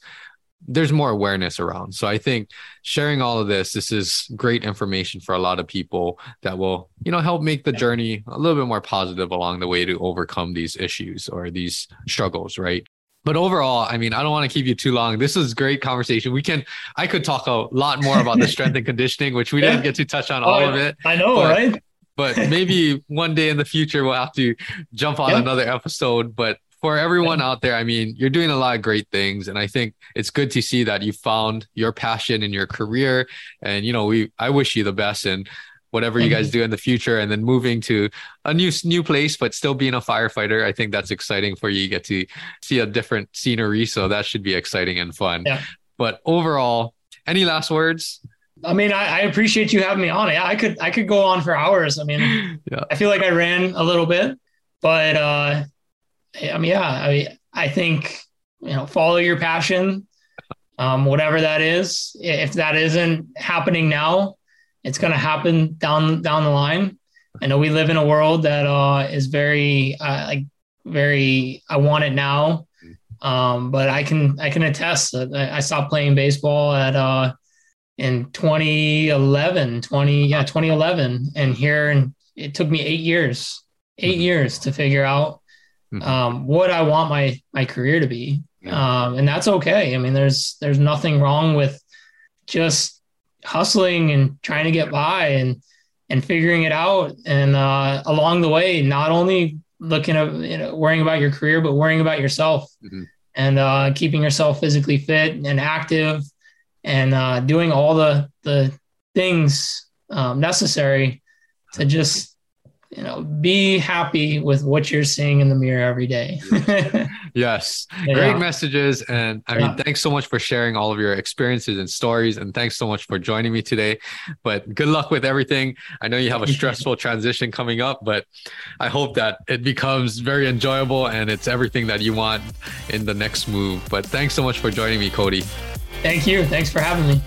there's more awareness around. So I think sharing all of this, this is great information for a lot of people that will, you know, help make the journey a little bit more positive along the way to overcome these issues or these struggles, right? But overall, I mean, I don't want to keep you too long. This is great conversation. We can, I could talk a lot more about the strength and conditioning, which we yeah. didn't get to touch on oh, all oh, of it. I know, but, right? But maybe one day in the future, we'll have to jump on yeah. another episode. But for everyone out there, I mean, you're doing a lot of great things. And I think it's good to see that you found your passion in your career. And, you know, we, I wish you the best and whatever you guys do in the future and then moving to a new new place but still being a firefighter i think that's exciting for you you get to see a different scenery so that should be exciting and fun yeah. but overall any last words i mean I, I, appreciate you having me on i could i could go on for hours i mean yeah. i feel like i ran a little bit but uh I mean, yeah, I I think you know, follow your passion, um, whatever that is. If that isn't happening now, it's going to happen down down the line. I know we live in a world that uh, is very uh, like very. I want it now, um, but I can I can attest that I stopped playing baseball at uh, in 2011, 20 yeah 2011, and here and it took me eight years, 8 mm-hmm. years to figure out mm-hmm. um, what I want my my career to be, yeah. um, and that's okay. I mean, there's there's nothing wrong with just hustling and trying to get by and and figuring it out, and uh, along the way, not only looking at you know worrying about your career, but worrying about yourself. Mm-hmm. and uh, keeping yourself physically fit and active and uh, doing all the the things um, necessary to just you know be happy with what you're seeing in the mirror every day. Yes. Yeah. great messages. And i mean Yeah. thanks so much for sharing all of your experiences and stories. And thanks so much for joining me today. But good luck with everything. I know you have a stressful transition coming up but i hope that it becomes very enjoyable and it's everything that you want in the next move. But thanks so much for joining me cody. Thank you. Thanks for having me